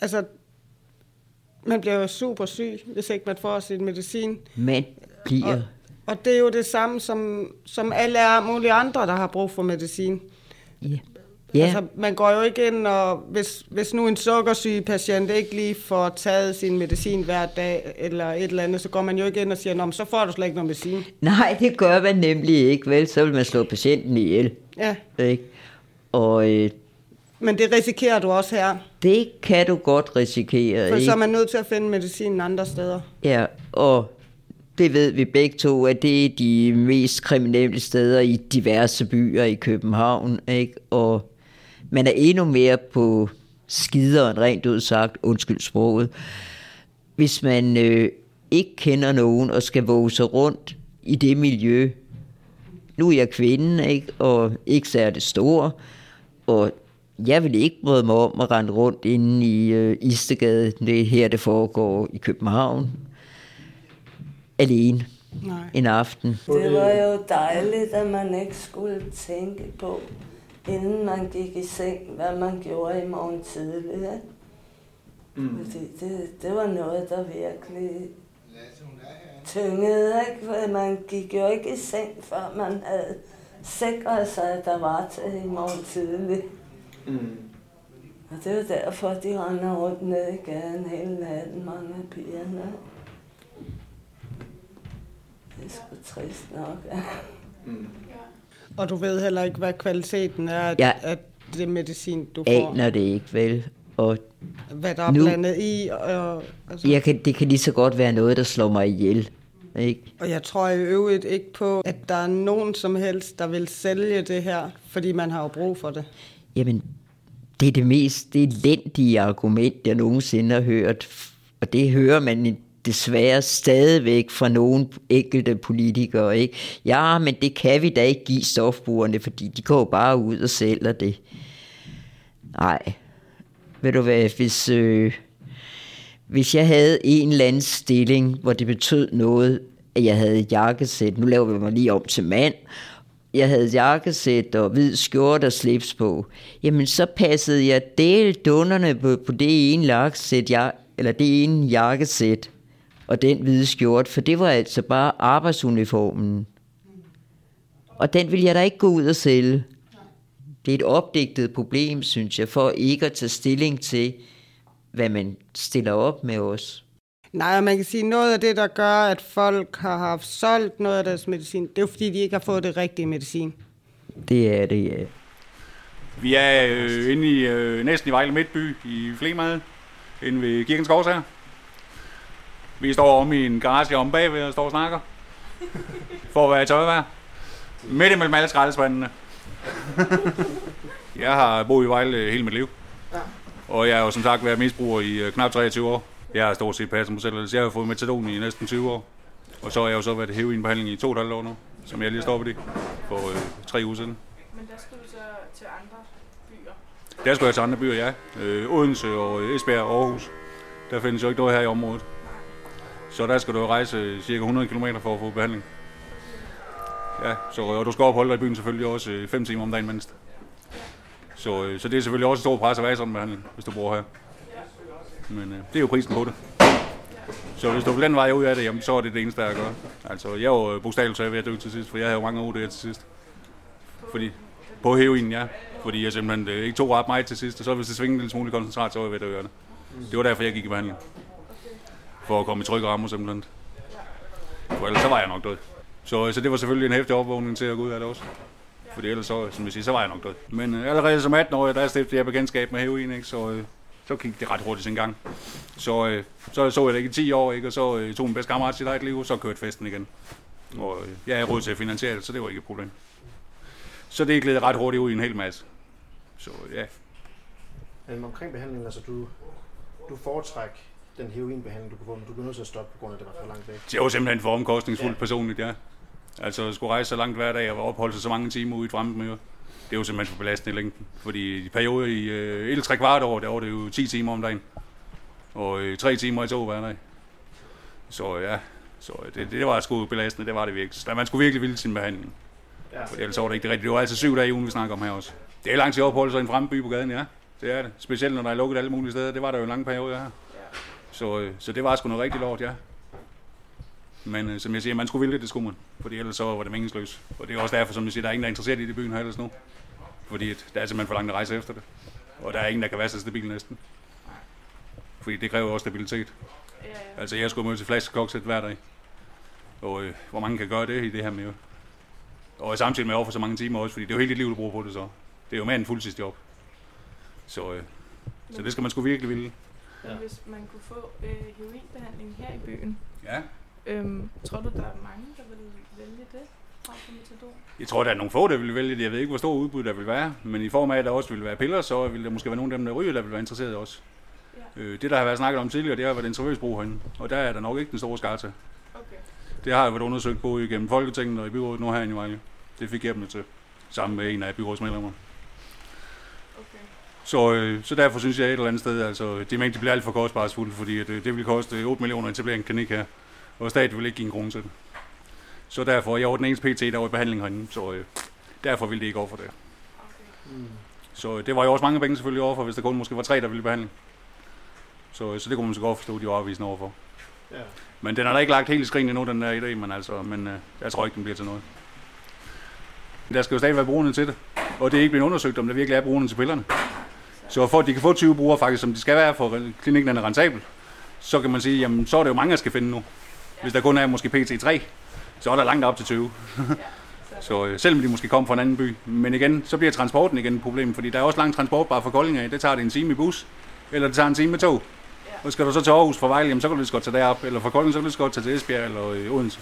[SPEAKER 4] altså, man bliver jo super syg, hvis ikke man får sin medicin.
[SPEAKER 2] Man bliver...
[SPEAKER 4] Og, og det er jo det samme som, som alle mulige andre, der har brug for medicin.
[SPEAKER 2] Ja. Ja.
[SPEAKER 4] Altså, man går jo ikke ind, og hvis, hvis nu en sukkersyg patient ikke lige får taget sin medicin hver dag, eller et eller andet, så går man jo ikke ind og siger, Nå, så får du slet ikke noget medicin.
[SPEAKER 2] Nej, det gør man nemlig ikke, vel? Så vil man slå patienten ihjel.
[SPEAKER 4] Ja,
[SPEAKER 2] Ikke? Og øh,
[SPEAKER 4] men det risikerer du også her,
[SPEAKER 2] det kan du godt risikere,
[SPEAKER 4] for
[SPEAKER 2] ikke?
[SPEAKER 4] så er man nødt til at finde medicinen andre steder.
[SPEAKER 2] Ja, og det ved vi begge to, at det er de mest kriminelle steder i diverse byer i København, ikke? Og man er endnu mere på skideren, rent ud sagt, undskyld sproget, hvis man øh, ikke kender nogen og skal våge sig rundt i det miljø. Nu er jeg kvinde, ikke? og ikke særlig stor, og jeg vil ikke bryde mig om at rende rundt inde i øh, Istegade. Det er her, det foregår i København. Alene.
[SPEAKER 4] Nej.
[SPEAKER 2] En aften.
[SPEAKER 13] Det var jo dejligt, at man ikke skulle tænke på, inden man gik i seng, hvad man gjorde i morgen tidlig. Ikke? Mm. Fordi det, det var noget, der virkelig tyngede. Ikke? For man gik jo ikke i seng, før man havde sikret sig, at der var til i morgen tidlig.
[SPEAKER 14] Mm.
[SPEAKER 13] Og det er jo derfor, de render rundt ned i gaden hele natten, mange af pigerne. Det er sgu trist nok, ja.
[SPEAKER 14] Mm.
[SPEAKER 4] Og du ved heller ikke, hvad kvaliteten er af,
[SPEAKER 2] Ja.
[SPEAKER 4] af det medicin, du får.
[SPEAKER 2] Aner det ikke, vel? Og
[SPEAKER 4] Hvad der er
[SPEAKER 2] Nu-
[SPEAKER 4] blandet i. Og, altså,
[SPEAKER 2] jeg kan, det kan lige så godt være noget, der slår mig ihjel. Ikke?
[SPEAKER 4] og jeg tror i øvrigt ikke på, at der er nogen som helst, der vil sælge det her, fordi man har jo brug for det.
[SPEAKER 2] Jamen, det er det mest elendige argument, jeg nogensinde har hørt. Og det hører man desværre stadigvæk fra nogle enkelte politikere. Ikke? Ja, men det kan vi da ikke give stofbrugerne, fordi de går bare ud og sælger det. Nej. Ved du hvad, hvis, øh, hvis jeg havde en eller anden stilling, hvor det betød noget, at jeg havde et jakkesæt, nu laver vi mig lige om til mand, jeg havde jakkesæt og hvid skjorte og slips på, jamen så passede jeg del dunderne på, på det ene jakkesæt, jeg, eller det ene jakkesæt og den hvide skjorte, for det var altså bare arbejdsuniformen. Og den vil jeg da ikke gå ud og sælge. Det er et opdigtet problem, synes jeg, for ikke at tage stilling til, hvad man stiller op med os.
[SPEAKER 4] Nej, og man kan sige, noget af det, der gør, at folk har haft solgt noget af deres medicin, det er jo fordi, de ikke har fået det rigtige medicin.
[SPEAKER 2] Det er det, ja.
[SPEAKER 21] Vi er øh, inde i, øh, næsten i Vejle Midtby i Flemade, inde ved Kirkens Gårds her. Vi står om i en garage om bagved og står og snakker. For at være i tøjvejr. Midt imellem alle skraldespandene. jeg har boet i Vejle hele mit liv. Og jeg har jo som sagt været misbruger i øh, knap 23 år. Jeg har stort set passet mig selv. Jeg har fået metadon i næsten 20 år. Og så har jeg jo så været i heroinbehandling i to og et halvt år nu, som jeg lige står på det for øh, tre uger siden.
[SPEAKER 10] Men der skal du så til andre byer.
[SPEAKER 21] Der skal jeg til andre byer, ja. Øh, Odense og øh, Esbjerg og Aarhus. Der findes jo ikke noget her i området. Så der skal du rejse cirka 100 km for at få behandling. Ja, så, øh, og du skal opholde dig i byen selvfølgelig også øh, 5 timer om dagen mindst. Så, øh, så det er selvfølgelig også et stort pres at være i sådan en behandling, hvis du bor her. Men øh, det er jo prisen på det. Så hvis du vil den vej ud af det, jamen, så er det det eneste, der er at gøre. Altså, jeg var bogstaveligt talt ved at dø til sidst, for jeg havde jo mange år der til sidst. Fordi, på heroin, ja. Fordi jeg simpelthen øh, ikke tog ret meget til sidst, og så hvis det svingede en lille smule koncentrat, så var jeg ved at dø af det. Det var derfor, jeg gik i behandling. For at komme i trygge rammer simpelthen. For ellers så var jeg nok død. Så, øh, så det var selvfølgelig en hæftig opvågning til at gå ud af det også. Fordi ellers så, øh, som jeg siger, så var jeg nok død. Men øh, allerede som 18 år, der stiftede jeg bekendtskab med heroin, ikke? Så, øh, så gik det ret hurtigt sin gang. Så, øh, så så jeg det ikke i 10 år, ikke? og så øh, tog min bedste kammerat sit eget liv, og så kørte festen igen. Og øh, jeg havde råd til at finansiere det, så det var ikke et problem. Så det gled ret hurtigt ud i en hel masse. Så ja,
[SPEAKER 6] Men omkring behandlingen, altså du, du foretrækker den heroinbehandling, du kunne få, men du bliver nødt til at stoppe på grund af, at det var for langt væk.
[SPEAKER 21] det var simpelthen for omkostningsfuldt personligt, ja. Altså at skulle rejse så langt hver dag og opholde sig så mange timer ude i et fremmed miljø. Det er jo simpelthen for belastende i længden. Fordi i perioder i øh, et tre kvart år, der var det jo 10 timer om dagen. Og øh, 3 timer i tog hver dag. Så ja, så det, det var sgu belastende, det var det virkelig. Så man skulle virkelig ville sin behandling.
[SPEAKER 6] Ja.
[SPEAKER 21] For ellers var det ikke det rigtige. Det var altså syv dage i ugen, vi snakker om her også. Det er lang tid at opholde sig i en fremmed by på gaden, ja. Det er det. Specielt når der er lukket alle mulige steder. Det var der jo en lang periode her. Så, øh, så det var sgu noget rigtig lort, ja. Men øh, som jeg siger, man skulle ville det, det skulle man. Fordi ellers så var det meningsløst. Og det er også derfor, som jeg siger, der er ingen, der er interesseret i det byen her ellers nu. Fordi at der er simpelthen for langt at rejse efter det. Og der er ingen, der kan være så stabil næsten. Fordi det kræver også stabilitet. Altså jeg skulle møde til flaskekokset hver dag. Og øh, hvor mange kan gøre det i det her miljø. Og samtidig med over for så mange timer også, fordi det er jo hele dit liv, du bruger på det så. Det er jo mere end en fuldtidsjob. Så, øh, så det skal man sgu virkelig ville.
[SPEAKER 10] Men hvis man kunne få øh, heroinbehandling her i byen,
[SPEAKER 21] Ja.
[SPEAKER 10] øhm, tror du, der er mange, der vil vælge det?
[SPEAKER 21] Jeg tror, der er nogle få, der vil vælge det. Jeg ved ikke, hvor stor udbud der vil være. Men i form af, at der også vil være piller, så vil der måske være nogle af dem, der ryger, der vil være interesseret også. Ja. Øh, det, der har været snakket om tidligere, det har været intravenøs brug herinde. Og der er der nok ikke den store skar til.
[SPEAKER 10] Okay.
[SPEAKER 21] Det har været undersøgt både igennem Folketinget og i byrådet nu her i Vejle. Det fik jeg dem til, sammen med en af byrådsmedlemmer.
[SPEAKER 10] Okay.
[SPEAKER 21] Så, øh, så derfor synes jeg et eller andet sted, altså, de mængde bliver alt for kostbarsfulde, fordi at, øh, det vil koste 8 millioner at etablere en klinik her, og staten vil ikke give en krone til det. Så derfor, jeg var den eneste PT, der var i behandling herinde, så øh, derfor ville det ikke over for det. Mm. Så det var jo også mange penge selvfølgelig overfor, hvis der kun måske var tre, der ville behandle. Så, så det kunne man så godt forstå, de var afvisende overfor.
[SPEAKER 6] Ja.
[SPEAKER 21] Men den er da ikke lagt helt i skrin endnu, den der idé, men, altså, men øh, jeg tror ikke, den bliver til noget. Der skal jo stadig være brugende til det, og det er ikke blevet undersøgt, om der virkelig er brugende til pillerne. Så for at de kan få 20 brugere faktisk, som de skal være, for klinikken er rentabel, så kan man sige, jamen så er det jo mange, der skal finde nu. Hvis der kun er måske PT3, så er der langt op til 20. <laughs> så øh, selvom de måske kommer fra en anden by. Men igen, så bliver transporten igen et problem, fordi der er også lang transport bare fra Kolding af. Det tager det en time i bus, eller det tager en time med tog. Og skal du så til Aarhus fra Vejle, jamen, så kan du lige så godt tage derop, eller fra Kolding, så kan du lige så godt tage til Esbjerg eller øh, Odense.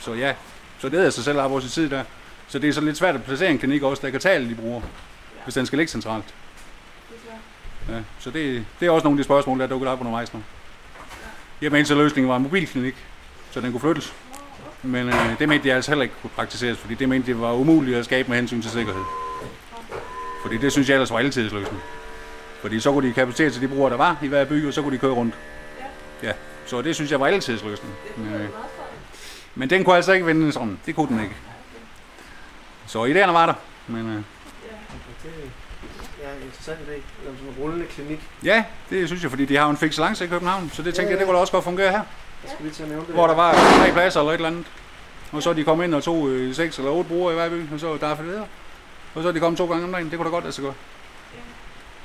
[SPEAKER 21] Så ja, så det er sig selv op sin tid der. Så det er så lidt svært at placere en klinik også, der kan tage alle de brugere, hvis den skal ligge centralt. Ja, så det, det er også nogle af de spørgsmål, der er dukket op undervejs nu. Jeg mente så løsningen var en mobilklinik, så den kunne flyttes. Men øh, det mente de altså heller ikke kunne praktiseres, fordi det mente de var umuligt at skabe med hensyn til sikkerhed. Fordi det synes jeg ellers var altid løsning. Fordi så kunne de kapacitet til de brugere, der var i hver by, og så kunne de køre rundt. Ja, så det synes jeg var altid løsning. Men, øh, men den kunne altså ikke vende sådan. Det kunne den ikke. Så idéerne var der, men... Øh,
[SPEAKER 6] Ja, interessant idé. Eller sådan en rullende klinik.
[SPEAKER 21] Ja, det synes jeg, fordi de har jo en fix lance i København, så det tænkte ja, ja. jeg, det kunne da også godt fungere her.
[SPEAKER 6] Jeg skal lige til at nævne det.
[SPEAKER 21] Hvor der var tre pladser eller et eller andet. Og så er de kommet ind og tog øh, seks eller otte brugere i hver by, og så der er videre. Og så er de kommet to gange om dagen. Det kunne da godt lade sig gøre.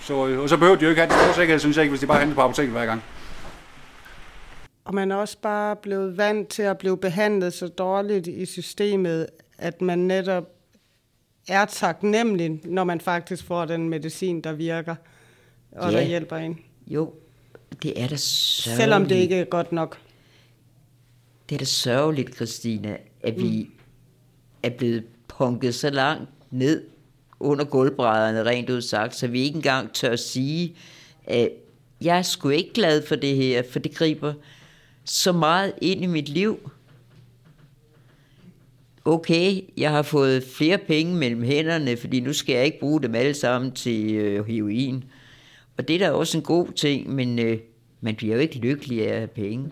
[SPEAKER 21] Så, øh, og så behøver de jo ikke have det store sikkerhed, synes jeg ikke, hvis de bare henter på apoteket hver gang.
[SPEAKER 4] Og man er også bare blevet vant til at blive behandlet så dårligt i systemet, at man netop er taknemmelig, når man faktisk får den medicin, der virker, og
[SPEAKER 2] Ja.
[SPEAKER 4] der hjælper en.
[SPEAKER 2] Jo, det er da sørgeligt.
[SPEAKER 4] Selvom det ikke er godt nok.
[SPEAKER 2] Det er da sørgeligt, Christina, at vi
[SPEAKER 4] Mm.
[SPEAKER 2] er blevet punket så langt ned under gulvbrædderne, rent ud sagt, så vi ikke engang tør sige, at jeg er sgu ikke glad for det her, for det griber så meget ind i mit liv. Okay, jeg har fået flere penge mellem hænderne, fordi nu skal jeg ikke bruge dem alle sammen til øh, heroin. Og det er da også en god ting, men øh, man bliver jo ikke lykkelig af at have penge.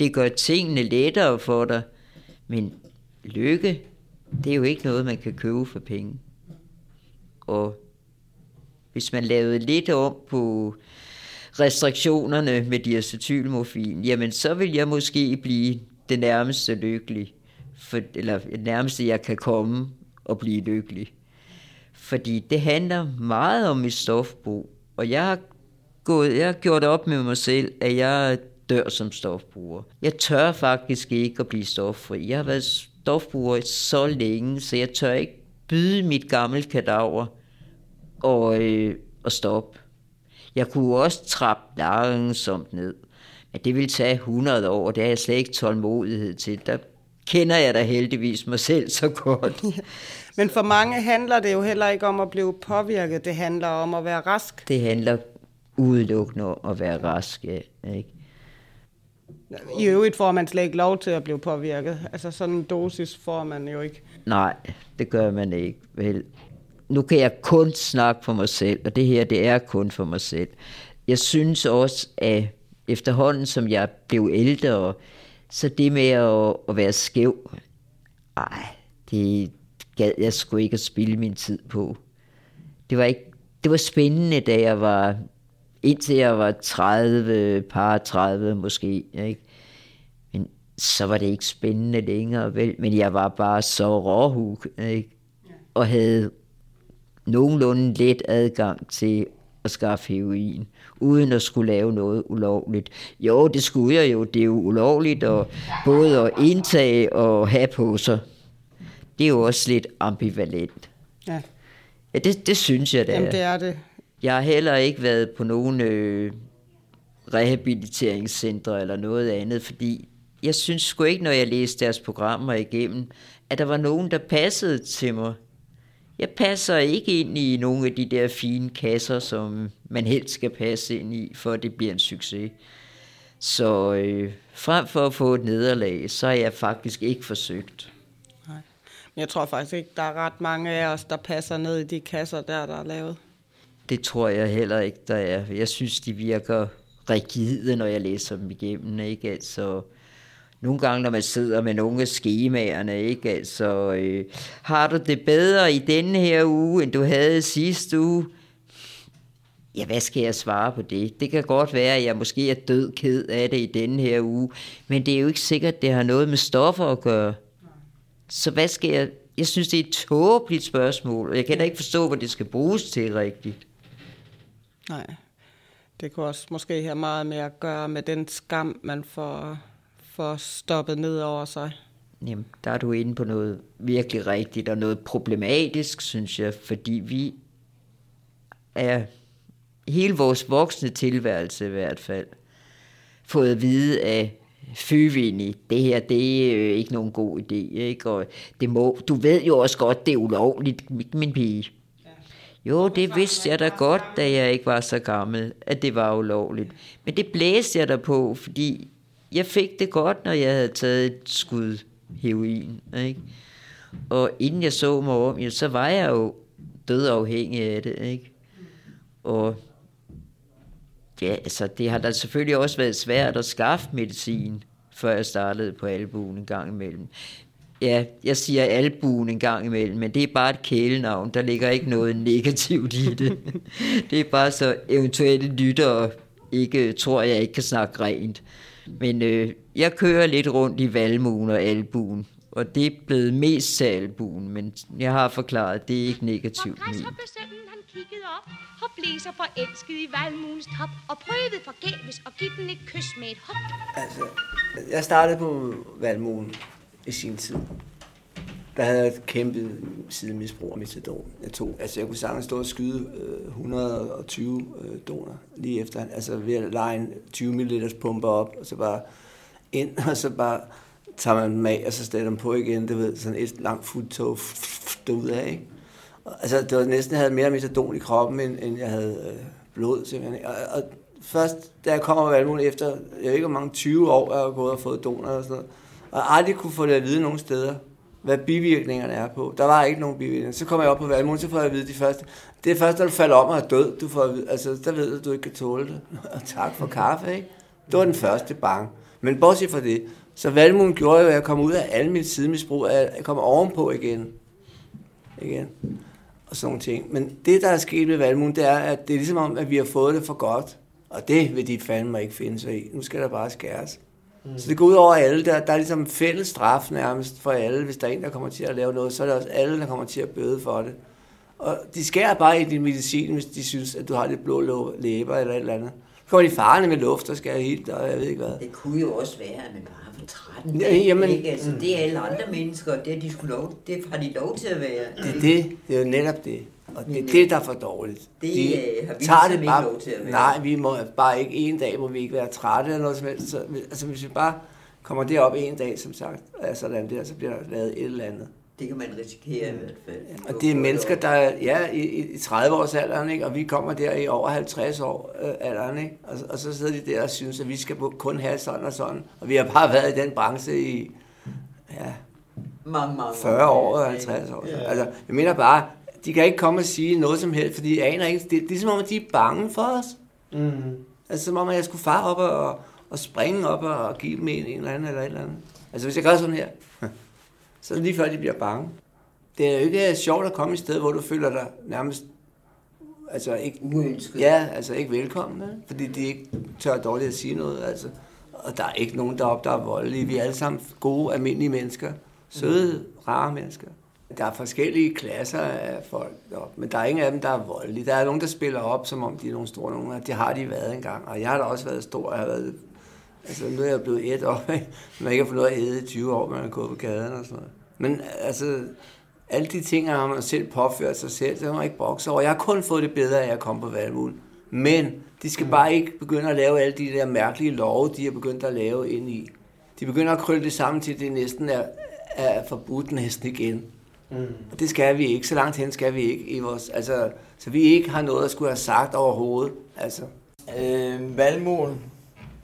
[SPEAKER 2] Det gør tingene lettere for dig, men lykke, det er jo ikke noget, man kan købe for penge. Og hvis man lavede lidt om på restriktionerne med diacetylmorfin, jamen så vil jeg måske blive det nærmeste lykkelig. For, eller det nærmeste, jeg kan komme og blive lykkelig. Fordi det handler meget om mit stofbrug. Og jeg har, gået, jeg har gjort op med mig selv, at jeg dør som stofbruger. Jeg tør faktisk ikke at blive stoffri. Jeg har været stofbruger så længe, så jeg tør ikke byde mit gamle kadaver og, øh, og stoppe. Jeg kunne også trappe langsomt ned. Men det ville tage 100 år, og det har jeg slet ikke tålmodighed til. Der kender jeg da heldigvis mig selv så godt. <laughs>
[SPEAKER 4] Men for mange handler det jo heller ikke om at blive påvirket, det handler om at være rask.
[SPEAKER 2] Det handler udelukkende om at være rask, ja, ikke?
[SPEAKER 4] I øvrigt får man slet ikke lov til at blive påvirket. Altså sådan en dosis får man jo ikke.
[SPEAKER 2] Nej, det gør man ikke. Vel, nu kan jeg kun snakke for mig selv, og det her, det er kun for mig selv. Jeg synes også, at efterhånden, som jeg blev ældre, så det med at, at være skæv, ej, det gad jeg sgu ikke at spille min tid på. Det var ikke, det var spændende, da jeg var, indtil jeg var 30, par 30 måske, ikke? Men så var det ikke spændende længere, vel? Men jeg var bare så råhug, ikke? Og havde nogenlunde let adgang til at skaffe heroin, uden at skulle lave noget ulovligt. Jo, det skulle jeg jo. Det er jo ulovligt at både at indtage og have på sig. Det er jo også lidt ambivalent.
[SPEAKER 4] Ja.
[SPEAKER 2] Ja, det, det synes jeg, er.
[SPEAKER 4] Jamen, det er det.
[SPEAKER 2] Jeg har heller ikke været på nogen øh, rehabiliteringscentre eller noget andet, fordi jeg synes sgu ikke, når jeg læste deres programmer igennem, at der var nogen, der passede til mig. Jeg passer ikke ind i nogle af de der fine kasser, som man helst skal passe ind i, for at det bliver en succes. Så øh, frem for at få et nederlag, så har jeg faktisk ikke forsøgt.
[SPEAKER 4] Men jeg tror faktisk ikke, der er ret mange af os, der passer ned i de kasser der, der er lavet.
[SPEAKER 2] Det tror jeg heller ikke, der er. Jeg synes, de virker rigide, når jeg læser dem igennem. Ikke? Altså, nogle gange, når man sidder med nogle af skemaerne, ikke? Altså, øh, har du det bedre i denne her uge, end du havde sidste uge? Ja, hvad skal jeg svare på det? Det kan godt være, at jeg måske er død ked af det i denne her uge, men det er jo ikke sikkert, at det har noget med stoffer at gøre. Så hvad skal jeg... Jeg synes, det er et tåbeligt spørgsmål, og jeg kan da ikke forstå, hvad det skal bruges til rigtigt.
[SPEAKER 4] Nej. Det kunne også måske have meget mere at gøre med den skam, man får, får stoppet ned over sig.
[SPEAKER 2] Jamen, der er du inde på noget virkelig rigtigt, og noget problematisk, synes jeg, fordi vi er hele vores voksne tilværelse i hvert fald, fået at vide af Fyvini, det her, det er jo ikke nogen god idé, ikke? Og det må, du ved jo også godt, det er ulovligt, min pige. Jo, det vidste jeg da godt, da jeg ikke var så gammel, at det var ulovligt. Men det blæste jeg der på, fordi jeg fik det godt, når jeg havde taget et skud heroin. Ikke? Og inden jeg så mig om, ja, så var jeg jo død afhængig af det. Ikke? Og ja, altså, det har da selvfølgelig også været svært at skaffe medicin, før jeg startede på albuen en gang imellem. Ja, jeg siger albuen en gang imellem, men det er bare et kælenavn. Der ligger ikke noget negativt i det. <laughs> det er bare så eventuelle lyttere ikke tror, jeg ikke kan snakke rent. Men øh, jeg kører lidt rundt i valmuen og albuen, og det er blevet mest til albuen, men jeg har forklaret, at det er ikke negativt.
[SPEAKER 1] Min. han kiggede op og blev så forelsket i valmuens top og prøvede forgæves at give den et kys med et hop.
[SPEAKER 16] Altså, jeg startede på valmuen i sin tid. Der havde jeg kæmpet kæmpe sidemisbrug af metadon. Jeg tog, altså jeg kunne sagtens stå og skyde øh, 120 øh, doner lige efter, altså ved at lege en 20 ml pumpe op, og så bare ind, <laughs> og så bare tager man dem af, og så stiller dem på igen, det ved, sådan et langt futtog ud af, ikke? Altså, det var næsten, jeg havde mere metadon i kroppen, end, end jeg havde øh, blod, simpelthen. Og, og, først, da jeg kommer med efter, jeg ved ikke, hvor mange 20 år, jeg har gået og fået doner og sådan noget, og aldrig kunne få det at vide nogen steder, hvad bivirkningerne er på. Der var ikke nogen bivirkninger. Så kommer jeg op på valgmulen, så får jeg at vide de første. Det er først, når du falder om og er død, du får at vide, altså, der ved du, at du ikke kan tåle det. Og tak for kaffe, ikke? Det var den første bang. Men bortset fra det, så valgmulen gjorde jo, at jeg kom ud af alle mit sidemisbrug, at jeg kom ovenpå igen. Igen. Og sådan nogle ting. Men det, der er sket med valgmulen, det er, at det er ligesom om, at vi har fået det for godt. Og det vil de fandme ikke finde sig i. Nu skal der bare skæres. Mm. Så det går ud over alle. Der, der er ligesom fælles straf nærmest for alle. Hvis der er en, der kommer til at lave noget, så er det også alle, der kommer til at bøde for det. Og de skærer bare i din medicin, hvis de synes, at du har lidt blå læber eller et eller andet. Så kommer de farne med luft og skærer helt, og jeg ved ikke hvad.
[SPEAKER 2] Det kunne jo også være, at man bare var 13. Ja, jamen, ikke? Altså, det er alle andre mennesker, det, er de skulle lov, det har de lov til at være.
[SPEAKER 16] Det er det. Det er jo netop det. Og det er det, der er for dårligt.
[SPEAKER 2] Det de øh, har vi tager ligesom det bare, ikke lov til at være.
[SPEAKER 16] Nej, vi må bare ikke en dag, må vi ikke være trætte eller noget som helst. Så, altså hvis vi bare kommer derop en dag, som sagt, altså sådan der, så bliver der lavet et eller andet.
[SPEAKER 2] Det kan man risikere i hvert fald.
[SPEAKER 16] Ja, og det er mennesker, der er ja, i, i 30 års alderen, ikke? og vi kommer der i over 50 år øh, alderen, ikke? Og, og så sidder de der og synes, at vi skal kun have sådan og sådan. Og vi har bare <laughs> været i den branche i ja,
[SPEAKER 2] mange, mange
[SPEAKER 16] 40 år og 50 år. Ja. Altså, jeg mener bare, de kan ikke komme og sige noget som helst, fordi de aner ikke. Det, det er som om, at de er bange for os. Mm. Altså som om, at jeg skulle fare op og, og springe op og give dem en, en eller anden eller et eller andet. Altså hvis jeg gør sådan her, <laughs> så er det lige før, de bliver bange. Det er jo ikke sjovt at komme et sted, hvor du føler dig nærmest altså ikke,
[SPEAKER 2] Uønsket.
[SPEAKER 16] Ja, altså ikke velkommen, fordi de ikke tør dårligt at sige noget. Altså. Og der er ikke nogen deroppe, der er voldelige. Vi er alle sammen gode, almindelige mennesker. Søde, rare mennesker. Der er forskellige klasser af folk deroppe, men der er ingen af dem, der er voldelige. Der er nogen, der spiller op, som om de er nogle store nogen. Det har de været engang, og jeg har da også været stor. Jeg har været, altså, nu er jeg blevet et år, ikke? man ikke har fået noget at æde i 20 år, man har gået på gaden og sådan noget. Men altså, alle de ting har man selv påført sig selv, det har man ikke bokse over. Jeg har kun fået det bedre, at jeg kom på valgmul. Men de skal bare ikke begynde at lave alle de der mærkelige love, de har begyndt at lave ind i. De begynder at krølle det sammen til, det næsten er, er forbudt næsten igen. Mm. Og det skal vi ikke. Så langt hen skal vi ikke i vores... Altså, så vi ikke har noget at skulle have sagt overhovedet. Altså. Øh, valgmål,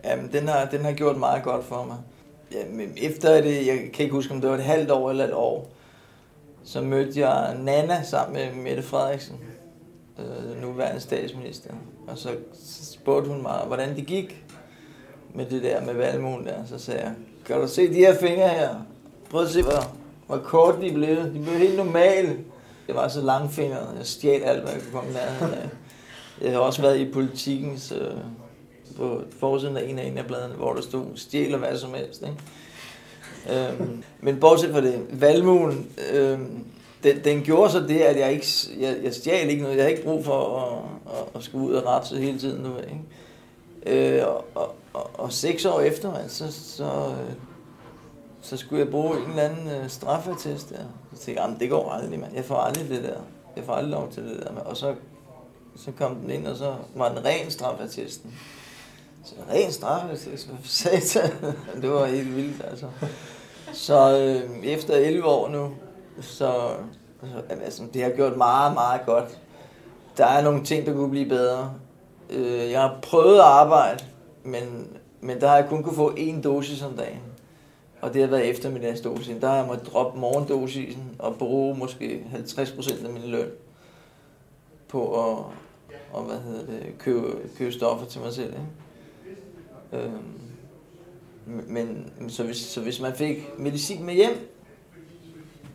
[SPEAKER 16] jamen, den har, den har gjort meget godt for mig. Jamen, efter det, jeg kan ikke huske, om det var et halvt år eller et år, så mødte jeg Nana sammen med Mette Frederiksen, øh, nuværende statsminister. Og så spurgte hun mig, hvordan det gik med det der med valgmål der. Så sagde jeg,
[SPEAKER 22] Kan du se de her fingre her? Prøv at se, hvor, hvor kort de blev. De blev helt normale. Det var så langfingret. Jeg stjal alt, hvad jeg kunne komme nærheden af. Jeg har også været i politikken, så på forsiden af en af en af bladene, hvor der stod, stjæl og hvad som helst. Ikke? Øhm, men bortset fra det, valmuen, øhm, den, den gjorde så det, at jeg ikke, jeg, jeg stjal ikke noget. Jeg har ikke brug for at, at, at skulle ud og rette hele tiden nu. Ikke? Øh, og, og, og, og seks år efter, altså, så, så, øh, så skulle jeg bruge en eller anden øh, straffetest der. Så tænkte jeg, det går aldrig, mand. Jeg får aldrig det der. Jeg får aldrig lov til det der. Og så, så kom den ind, og så var den ren straffetesten. Så ren straffetest, hvad satan. <laughs> det var helt vildt, altså. Så øh, efter 11 år nu, så, så altså, det har gjort meget, meget godt. Der er nogle ting, der kunne blive bedre. Øh, jeg har prøvet at arbejde, men, men der har jeg kun kunne få én dosis om dagen. Og det har været eftermiddagsdosisen. Der har jeg måttet droppe morgendosisen og bruge måske 50% af min løn på at og hvad hedder det, købe, købe stoffer til mig selv. Ikke? Øhm, men så hvis, så hvis man fik medicin med hjem,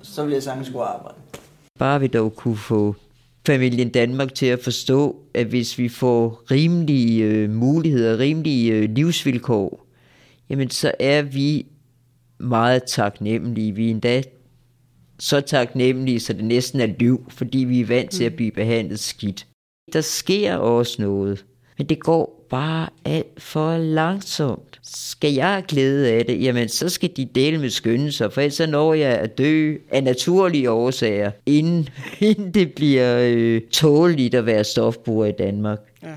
[SPEAKER 22] så ville jeg sagtens skulle arbejde.
[SPEAKER 2] Bare vi dog kunne få familien Danmark til at forstå, at hvis vi får rimelige øh, muligheder, rimelige øh, livsvilkår, jamen så er vi meget taknemmelige. Vi er endda så taknemmelige, så det næsten er liv, fordi vi er vant til at blive behandlet skidt. Der sker også noget, men det går bare alt for langsomt. Skal jeg have glæde af det, jamen så skal de dele med skynde sig, for ellers så når jeg at dø af naturlige årsager, inden, <laughs> inden det bliver øh, tåligt at være stofbruger i Danmark.
[SPEAKER 4] Ja.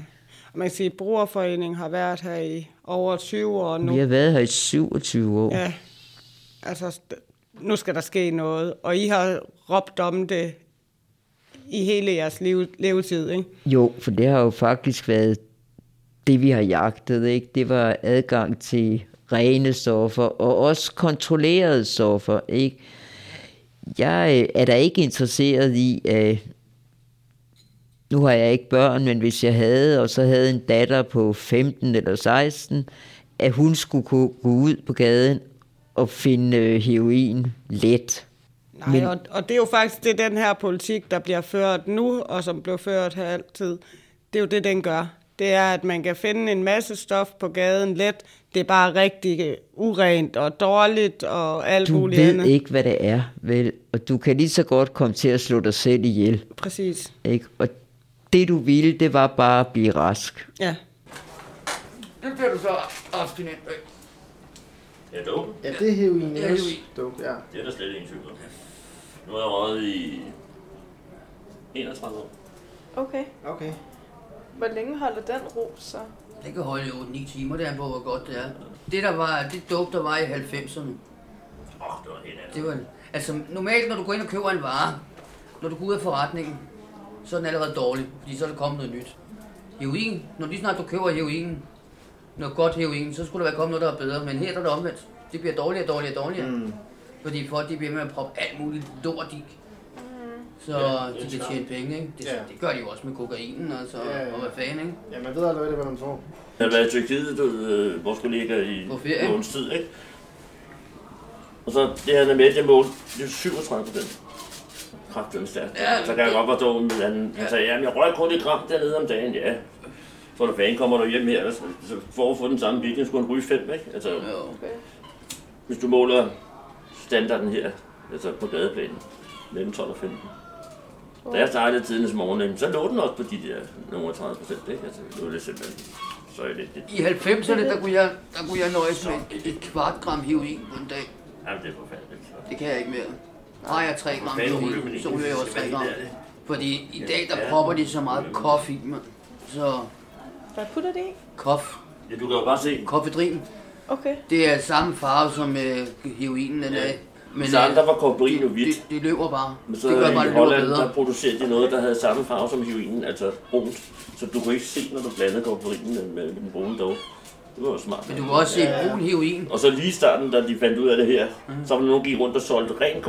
[SPEAKER 4] Og man kan sige, at Brugerforeningen har været her i over 20 år nu.
[SPEAKER 2] Vi har været her i 27 år.
[SPEAKER 4] Ja, altså nu skal der ske noget, og I har råbt om det i hele jeres lev, levetid, ikke?
[SPEAKER 2] Jo, for det har jo faktisk været det, vi har jagtet, ikke? Det var adgang til rene stoffer, og også kontrollerede stoffer, ikke? Jeg øh, er da ikke interesseret i, at nu har jeg ikke børn, men hvis jeg havde, og så havde en datter på 15 eller 16, at hun skulle kunne gå ud på gaden og finde øh, heroin let.
[SPEAKER 4] Nej, Men... og, og det er jo faktisk det, den her politik, der bliver ført nu, og som blev ført her altid, det er jo det, den gør. Det er, at man kan finde en masse stof på gaden let. Det er bare rigtig urent og dårligt og alt
[SPEAKER 2] du
[SPEAKER 4] muligt
[SPEAKER 2] andet. Du ved ikke, hvad det er, vel? Og du kan lige så godt komme til at slå dig selv ihjel.
[SPEAKER 4] Præcis.
[SPEAKER 2] Ikke? Og det, du ville, det var bare at blive rask.
[SPEAKER 4] Ja.
[SPEAKER 23] Det bliver du så abstinent af.
[SPEAKER 24] Ja, dope.
[SPEAKER 3] Ja, det er heroin.
[SPEAKER 23] Det er heroin.
[SPEAKER 3] Dope, ja.
[SPEAKER 24] Det er der slet ingen tvivl om. Nu har jeg røget i 31 år.
[SPEAKER 10] Okay.
[SPEAKER 3] Okay.
[SPEAKER 10] Hvor længe holder den ro så?
[SPEAKER 23] Det kan holde i 8-9 timer, det er på, hvor godt det er. Det der var, det dope, der var i 90'erne.
[SPEAKER 24] Åh, oh, det var helt andet.
[SPEAKER 23] Det var, altså normalt, når du går ind og køber en vare, når du går ud af forretningen, så er den allerede dårlig, fordi så er der kommet noget nyt. Heroin, når lige snart du køber heroin, noget godt heroin, så skulle der være kommet noget, der er bedre. Men her der er det omvendt. Det bliver dårligere, dårligere, dårligere. Mm. Fordi folk de bliver med at proppe alt muligt lort i. Så
[SPEAKER 3] Ja,
[SPEAKER 23] ja,
[SPEAKER 3] det er
[SPEAKER 23] de kan tjene penge, ikke? Det,
[SPEAKER 3] Ja.
[SPEAKER 23] det gør de jo også med kokainen, altså,
[SPEAKER 3] Ja, ja.
[SPEAKER 23] og hvad fanden, ikke?
[SPEAKER 3] Ja, man ved aldrig, hvad man får.
[SPEAKER 24] Jeg har været i Tyrkiet, du, øh, vores kollega i
[SPEAKER 23] På ferie.
[SPEAKER 24] måneds tid, ikke? Og så det han er med, det mål, det er 37 procent. Kraftedeme stærkt.
[SPEAKER 23] Ja,
[SPEAKER 24] så kan jeg godt forstå, at han, han sagde, jamen jeg røg kun et gram dernede om dagen, ja. Så når fanden kommer du hjem her, så, så for at få den samme bil, skulle han ryge fem, ikke? Altså,
[SPEAKER 23] okay.
[SPEAKER 24] hvis du måler standarden her, altså på gadeplanen, mellem 12 og 15. Da jeg startede tidens morgen, så lå den også på de der nogle 30 procent, ikke? Altså, nu er det simpelthen så er det lidt.
[SPEAKER 23] I 90'erne, der kunne jeg, der kunne jeg nøjes med et, et kvart gram heroin på en dag.
[SPEAKER 24] Jamen, det er forfærdeligt.
[SPEAKER 23] Det kan jeg ikke mere. Har jeg 3 gram heroin, så ryger jeg også 3
[SPEAKER 24] Hvad
[SPEAKER 23] gram.
[SPEAKER 24] det?
[SPEAKER 23] Fordi i dag, der
[SPEAKER 24] Ja.
[SPEAKER 23] propper de så meget kof i, mand. Så
[SPEAKER 10] Hvad putter det i?
[SPEAKER 23] kof.
[SPEAKER 24] Ja, du kan jo bare se.
[SPEAKER 23] Koffedrin.
[SPEAKER 10] Okay.
[SPEAKER 23] Det er samme farve som øh, heroinen den
[SPEAKER 24] Ja.
[SPEAKER 23] dag.
[SPEAKER 24] Men, så andre var kokain jo hvidt.
[SPEAKER 23] Det, det løber bare.
[SPEAKER 24] Men så
[SPEAKER 23] det gør bare,
[SPEAKER 24] i Holland,
[SPEAKER 23] bedre.
[SPEAKER 24] der producerede de noget, der havde samme farve som heroinen, altså brunt. Så du kunne ikke se, når du blandede kokainen med, med den brune dog. Det var jo smart.
[SPEAKER 23] Men du kan også se brun heroin.
[SPEAKER 24] Og så lige i starten, da de fandt ud af det her, så var der nogen, der gik rundt og solgte ren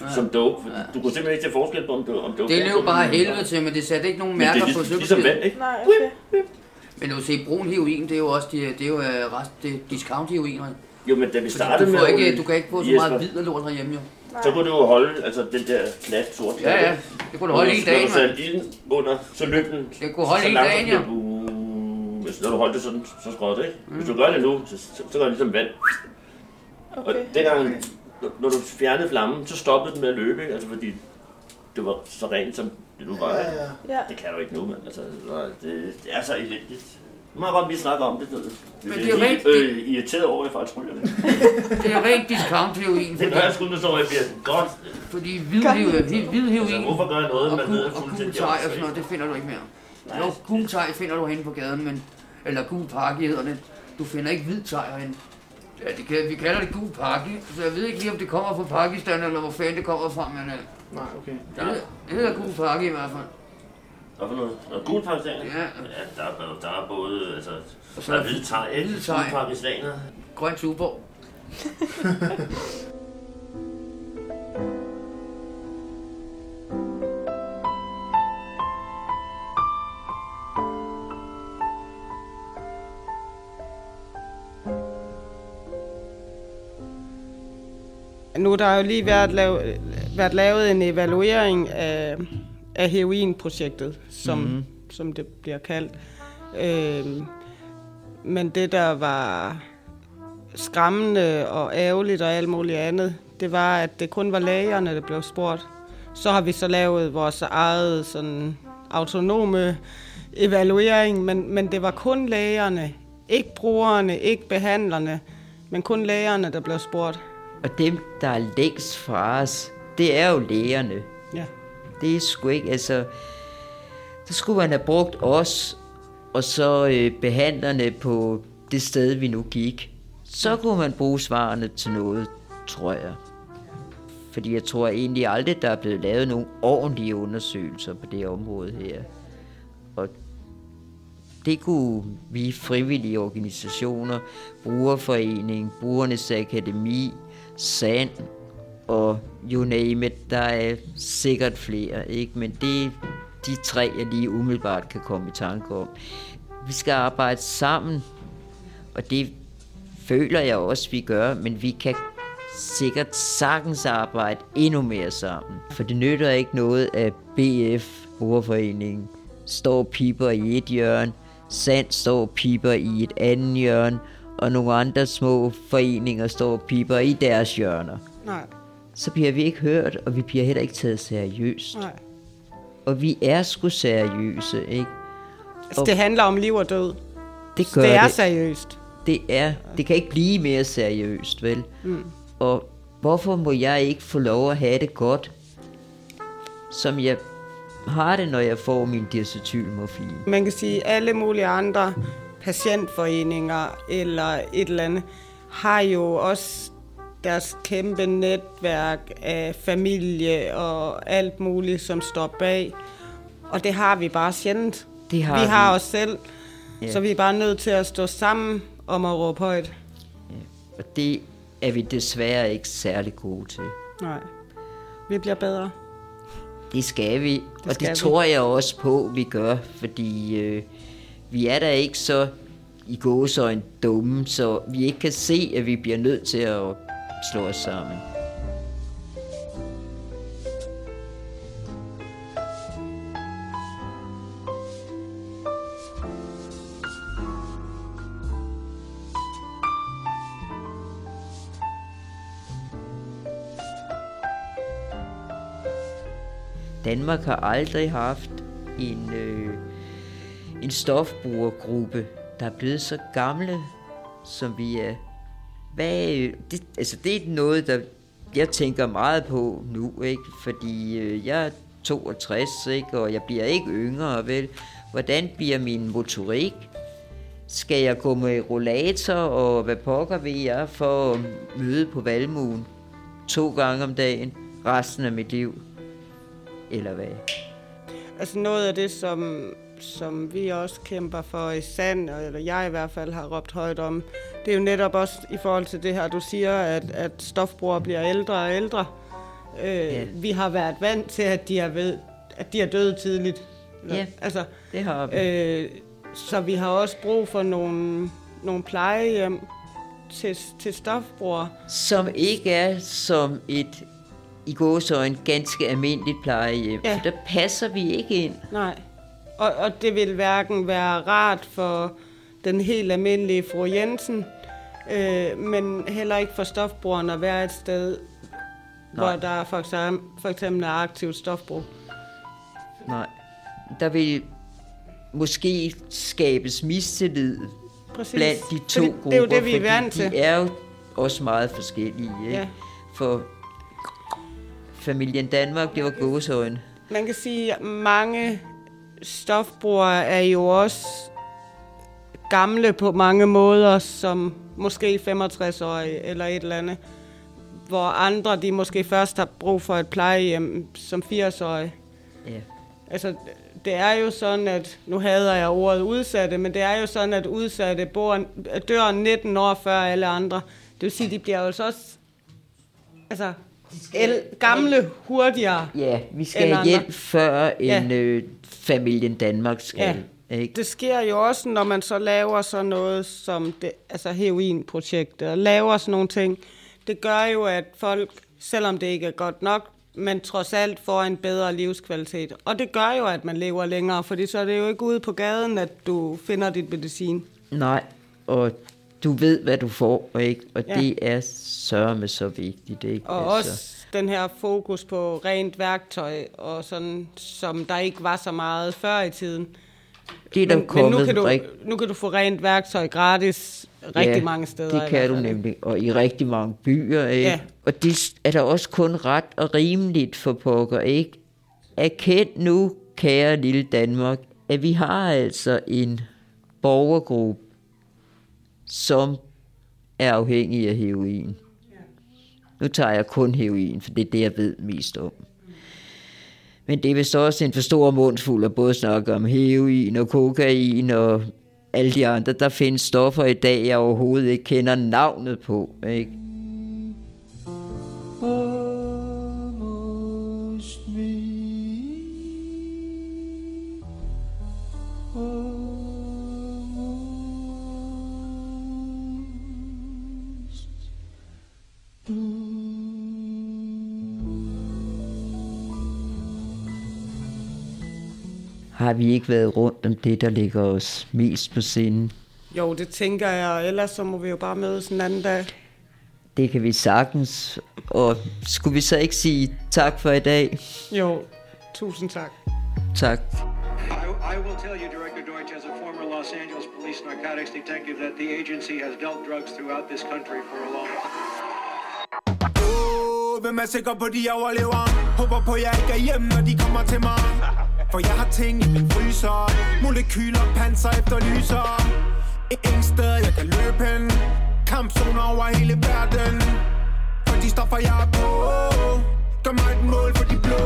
[SPEAKER 24] kokain som dope. Ja. Du kunne simpelthen ikke se forskel på, om det, om det var
[SPEAKER 23] Det løb bare helvede til, men det satte ikke nogen
[SPEAKER 24] er
[SPEAKER 23] mærker
[SPEAKER 24] ligesom-
[SPEAKER 23] på
[SPEAKER 24] ligesom vand, ikke?
[SPEAKER 10] Nej, okay.
[SPEAKER 23] Men du se, brun heroin, det er jo også de, det er jo, øh, rest, det er discount heroin.
[SPEAKER 24] Jo, men da vi startede
[SPEAKER 23] du,
[SPEAKER 24] med
[SPEAKER 23] ikke,
[SPEAKER 24] olie-
[SPEAKER 23] du kan ikke få så meget hvid og lort herhjemme, jo.
[SPEAKER 24] Så kunne du jo holde altså, den der klat sort.
[SPEAKER 23] Ja, ja. Det kunne du holde hele dagen,
[SPEAKER 24] Når du
[SPEAKER 23] mand.
[SPEAKER 24] ilden under, så løb den.
[SPEAKER 23] Det kunne holde
[SPEAKER 24] så
[SPEAKER 23] hele
[SPEAKER 24] langsomt
[SPEAKER 23] dagen, ja.
[SPEAKER 24] Hvis når du holdt det sådan, så skråt det, ikke? Hvis du gør det nu, så, så, så gør det ligesom vand. Okay. Og dengang, når- når du fjernede flammen, så stoppede den med at løbe, ikke? Altså fordi det var så rent, som det nu var. ikke?
[SPEAKER 10] Ja.
[SPEAKER 24] Det kan du ikke nu, mand. Altså, det, det er så elendigt. Nu må jeg godt lige snakke om det.
[SPEAKER 23] Men
[SPEAKER 24] det
[SPEAKER 23] er
[SPEAKER 24] er
[SPEAKER 23] rent-
[SPEAKER 24] øh, irriteret over, at jeg faktisk ryger det. <laughs>
[SPEAKER 23] Det er rent discount heroin.
[SPEAKER 24] Det gør jeg sgu, når jeg bliver godt.
[SPEAKER 23] Fordi hvid, heroin, hvid heroin
[SPEAKER 24] Altså, hvorfor gør jeg noget,
[SPEAKER 23] og,
[SPEAKER 24] man ved
[SPEAKER 23] og
[SPEAKER 24] fuldstændig
[SPEAKER 23] og sådan noget, det finder du ikke mere. Jo, gul finder du henne på gaden, men, eller gul pakke hedder det. Du finder ikke hvid teg herinde. Ja, det kan, vi kalder det gul pakke, så jeg ved ikke lige, om det kommer fra Pakistan, eller hvor fanden det kommer fra, men øh,
[SPEAKER 3] Nej, okay.
[SPEAKER 23] det, hedder, det hedder gul pakke i hvert fald.
[SPEAKER 24] Hvad for noget? Noget gul pakistaner?
[SPEAKER 23] Ja.
[SPEAKER 24] ja der, er, der er både, altså,
[SPEAKER 23] Og så
[SPEAKER 24] der
[SPEAKER 23] er
[SPEAKER 24] er hvide teg, ikke?
[SPEAKER 23] hvide teg.
[SPEAKER 24] Gul pakistaner.
[SPEAKER 23] Grøn tuborg. <laughs>
[SPEAKER 4] Er der jo lige været, lav, været lavet en evaluering af, af heroinprojektet, som,
[SPEAKER 2] Mhm.
[SPEAKER 4] mm-hmm. som det bliver kaldt. Øh, men det, der var skræmmende og ærgerligt og alt muligt andet, det var, at det kun var lægerne, der blev spurgt. Så har vi så lavet vores eget sådan, autonome evaluering, men, men det var kun lægerne, ikke brugerne, ikke behandlerne, men kun lægerne, der blev spurgt.
[SPEAKER 2] Og dem, der er længst fra os, det er jo lægerne.
[SPEAKER 4] Ja.
[SPEAKER 2] Det er sgu ikke, altså... Så skulle man have brugt os, og så øh, behandlerne på det sted, vi nu gik. Så kunne man bruge svarene til noget, tror jeg. Fordi jeg tror egentlig aldrig, der er blevet lavet nogle ordentlige undersøgelser på det område her. Og det kunne vi frivillige organisationer, Brugerforening, Brugernes Akademi, SAND og you name it, der er sikkert flere, ikke? men det er de tre, jeg lige umiddelbart kan komme i tanke om. Vi skal arbejde sammen, og det føler jeg også, vi gør, men vi kan sikkert sagtens arbejde endnu mere sammen. For det nytter ikke noget, at BF, Brugerforeningen, står piper i et hjørne, Sand står piper i et andet hjørne, og nogle andre små foreninger står og piper i deres hjørner.
[SPEAKER 4] Nej,
[SPEAKER 2] Så bliver vi ikke hørt, og vi bliver heller ikke taget seriøst.
[SPEAKER 4] nej.
[SPEAKER 2] Og vi er sgu seriøse, ikke?
[SPEAKER 4] Altså, det handler om liv og død.
[SPEAKER 2] Det gør
[SPEAKER 4] det er
[SPEAKER 2] det.
[SPEAKER 4] seriøst.
[SPEAKER 2] Det er. Det kan ikke blive mere seriøst, vel?
[SPEAKER 4] Mm.
[SPEAKER 2] Og hvorfor må jeg ikke få lov at have det godt, som jeg har det, når jeg får min diacetylmorfin?
[SPEAKER 4] Man kan sige, at alle mulige andre patientforeninger eller et eller andet, har jo også deres kæmpe netværk af familie og alt muligt, som står bag. Og det har vi bare sjældent.
[SPEAKER 2] Det har
[SPEAKER 4] vi har
[SPEAKER 2] vi.
[SPEAKER 4] os selv,
[SPEAKER 2] Ja.
[SPEAKER 4] så vi er bare nødt til at stå sammen om at råbe højt.
[SPEAKER 2] Og det er vi desværre ikke særlig gode til.
[SPEAKER 4] Nej, vi bliver bedre.
[SPEAKER 2] Det skal vi, og
[SPEAKER 4] skal
[SPEAKER 2] det
[SPEAKER 4] vi.
[SPEAKER 2] tror jeg også på, vi gør, fordi øh, vi er da ikke så i gåsøjne dumme, så vi ikke kan se, at vi bliver nødt til at slå os sammen. Danmark har aldrig haft en, øh, en stofbrugergruppe, der er blevet så gamle, som vi er. Hvad, det, altså det er noget, der jeg tænker meget på nu, ikke? Fordi øh, jeg er 62, ikke? og jeg bliver ikke yngre, vel? Hvordan bliver min motorik? Skal jeg gå med rollator, og hvad pokker ved jeg for at møde på valmuen to gange om dagen resten af mit liv? Eller hvad?
[SPEAKER 4] Altså noget af det, som, som vi også kæmper for i sand, eller jeg i hvert fald har råbt højt om, det er jo netop også i forhold til det her, du siger, at, at stofbrugere bliver ældre og ældre. Øh,
[SPEAKER 2] Ja.
[SPEAKER 4] Vi har været vant til, at de er, ved, at de er døde tidligt.
[SPEAKER 2] Ja,
[SPEAKER 4] altså,
[SPEAKER 2] det har vi.
[SPEAKER 4] Øh, så vi har også brug for nogle, nogle plejehjem, til, til stofbrugere.
[SPEAKER 2] Som ikke er som et i gåsøjne ganske almindeligt plejehjem.
[SPEAKER 4] Ja.
[SPEAKER 2] For der passer vi ikke ind.
[SPEAKER 4] Nej. Og, og det vil hverken være rart for den helt almindelige fru Jensen, øh, men heller ikke for stofbrugeren at være et sted, Nej. hvor der for eksempel, for eksempel er aktivt stofbrug.
[SPEAKER 2] Nej. Der vil måske skabes mistillid
[SPEAKER 4] Præcis.
[SPEAKER 2] blandt de to
[SPEAKER 4] Fordi
[SPEAKER 2] grupper.
[SPEAKER 4] det er jo det, vi er vant til.
[SPEAKER 2] De er jo også meget forskellige. Ikke?
[SPEAKER 4] Ja.
[SPEAKER 2] For familien Danmark, det var gåsøjne.
[SPEAKER 4] Man kan sige, at mange stofbrugere er jo også gamle på mange måder, som måske 65-årige eller et eller andet. Hvor andre, de måske først har brug for et plejehjem som 80-årige.
[SPEAKER 2] Ja.
[SPEAKER 4] Altså, det er jo sådan, at, nu hader jeg ordet udsatte, men det er jo sådan, at udsatte bor, dør 19 år før alle andre. Det vil sige, de bliver jo altså også altså, el, gamle hurtigere.
[SPEAKER 2] Ja, vi skal
[SPEAKER 4] end
[SPEAKER 2] have hjælp før
[SPEAKER 4] Ja.
[SPEAKER 2] en øh, familien Danmark skal.
[SPEAKER 4] Ja.
[SPEAKER 2] Ikke?
[SPEAKER 4] Det sker jo også, når man så laver sådan noget som det, altså heroinprojektet, og laver sådan nogle ting. Det gør jo, at folk, selvom det ikke er godt nok, men trods alt får en bedre livskvalitet. Og det gør jo, at man lever længere, fordi så er det jo ikke ude på gaden, at du finder dit medicin.
[SPEAKER 2] Nej, og du ved, hvad du får, ikke? og
[SPEAKER 4] Ja.
[SPEAKER 2] det er sørme så vigtigt. Ikke?
[SPEAKER 4] Og altså. også den her fokus på rent værktøj, og sådan, som der ikke var så meget før i tiden.
[SPEAKER 2] Det er der
[SPEAKER 4] men, men nu kan, du, nu kan du få rent værktøj gratis rigtig
[SPEAKER 2] ja,
[SPEAKER 4] mange steder.
[SPEAKER 2] det kan du nemlig, og i rigtig mange byer. Ikke?
[SPEAKER 4] Ja.
[SPEAKER 2] Og det er da også kun ret og rimeligt for pokker, ikke? Erkend nu, kære lille Danmark, at vi har altså en borgergruppe, som er afhængig af heroin. Nu tager jeg kun heroin, for det er det, jeg ved mest om. Men det er vist også en for stor mundfuld at både snakke om heroin og kokain og alle de andre. Der findes stoffer i dag, jeg overhovedet ikke kender navnet på. Ikke? Har vi ikke været rundt om det, der ligger os mest på sinde?
[SPEAKER 4] Jo, det tænker jeg, ellers så må vi jo bare mødes en anden dag.
[SPEAKER 2] Det kan vi sagtens. Og skulle vi så ikke sige tak for i dag?
[SPEAKER 4] Jo, tusind tak.
[SPEAKER 2] Tak.
[SPEAKER 25] I, I will tell you, Director Deutsch, as a former Los Angeles police narcotics detective, that the agency has dealt drugs throughout this country for a long time.
[SPEAKER 20] Hvem er sikker på, de overlever? Håber på, jeg ikke er hjemme, når de kommer til mig. <laughs> For jeg har ting i min fryser. Molekyler, panser efterlyser. Ingen sted, jeg kan løbe hen. Kampzoner over hele verden. For de stoffer, jeg er på. Gør mig et mål for de blå.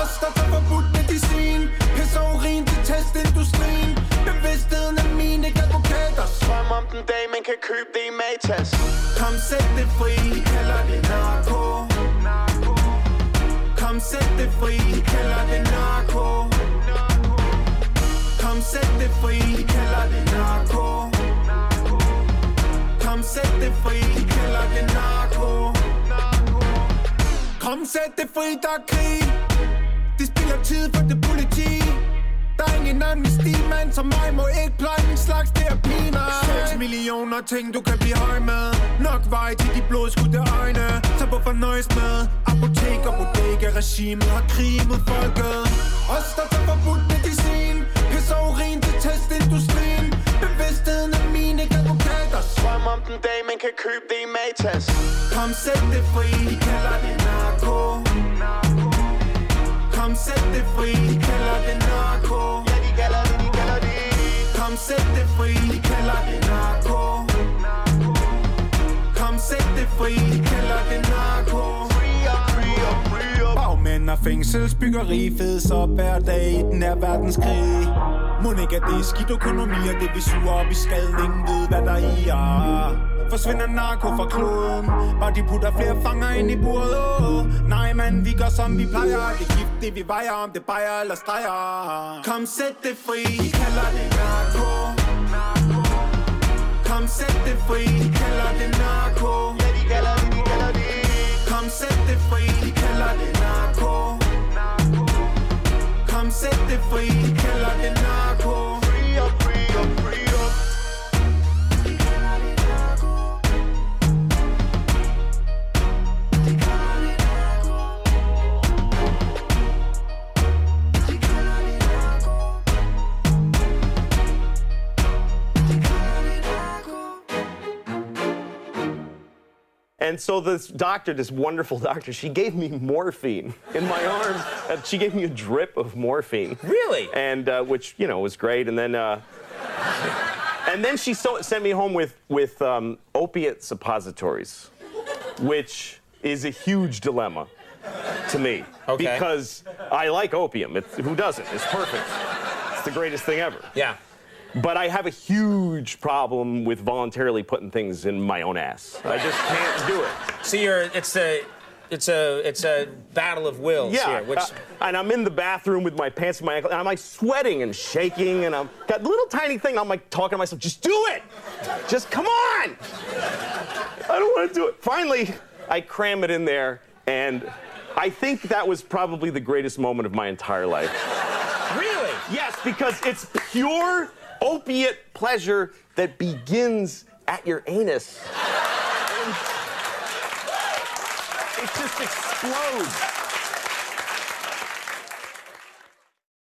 [SPEAKER 20] Os, der får forbudt medicin. Pis og urin til testindustrien. Bevidstheden er mine ikke advokater. Drøm om den dag, man kan købe det i Matas. Kom, sæt det fri. De kalder det narko. Kom, sæt det fri. De kalder det narko. Kom, sæt det fri. De kalder det narko. Kom, sæt det fri. De kalder det narko. Kom, sæt det fri, der er krig. De spiller tid for det politi. Der er ingen anden stigmand som mig. Må ikke pleje min slags terapi, nej 6 millioner ting, du kan blive høj med. Nok vej til de blodskudte øjne. Så hvorfor nøjes med? Apotek og bodega regimet har krig mod folket. Os der tager forbudt medicin. Pis og urin til testindustrien. Bevidstheden er mine ikke advokater svøm om den dag, man kan købe det i Matas. Kom, sæt det fri, de kalder det narko Narko sæt det fri, de kalder det narko. Ja, de kalder det, de kalder det. Kom, sæt det fri, de kalder det narko. Kom, sæt det fri, de kalder det narko. Bagmænd og fængselsbyggeri fedes op hver dag. I den her verdenskrig. Må ikke er det skidt økonomi og det vi suger op i skallen Ingen ved hvad der er i er Forsvinder narko fra kloden. Bare de putter flere fanger ind i buret oh. Nej mand, vi gør som vi plejer. Det er gift det vi vejer om det bajer eller streger. Kom sæt det fri, de kalder det narko. Kom sæt det fri, de kalder det narko. Ja, de kalder det, de kalder det. Kom sæt det fri, de kalder det narko. Kom sæt det fri, de kalder det narko.
[SPEAKER 26] And so this doctor, this wonderful doctor, she gave me morphine in my arms. Uh, she gave me a drip of morphine.
[SPEAKER 27] Really?
[SPEAKER 26] And uh, which you know was great. And then, uh, and then she so- sent me home with with um, opiate suppositories, which is a huge dilemma to me
[SPEAKER 27] Okay.
[SPEAKER 26] because I like opium. It's, who doesn't? It's perfect. It's the greatest thing ever.
[SPEAKER 27] Yeah.
[SPEAKER 26] But I have a huge problem with voluntarily putting things in my own ass. I just can't do it.
[SPEAKER 27] So you're it's a it's a it's a battle of wills
[SPEAKER 26] Yeah,
[SPEAKER 27] here. Which
[SPEAKER 26] uh, and I'm in the bathroom with my pants in my ankle, and I'm like sweating and shaking, and I'm got a little tiny thing. I'm like talking to myself, just do it, just come on. I don't want to do it. Finally, I cram it in there, and I think that was probably the greatest moment of my entire life.
[SPEAKER 27] Really?
[SPEAKER 26] Yes, because it's pure opiate pleasure that begins at your anus. It just explodes.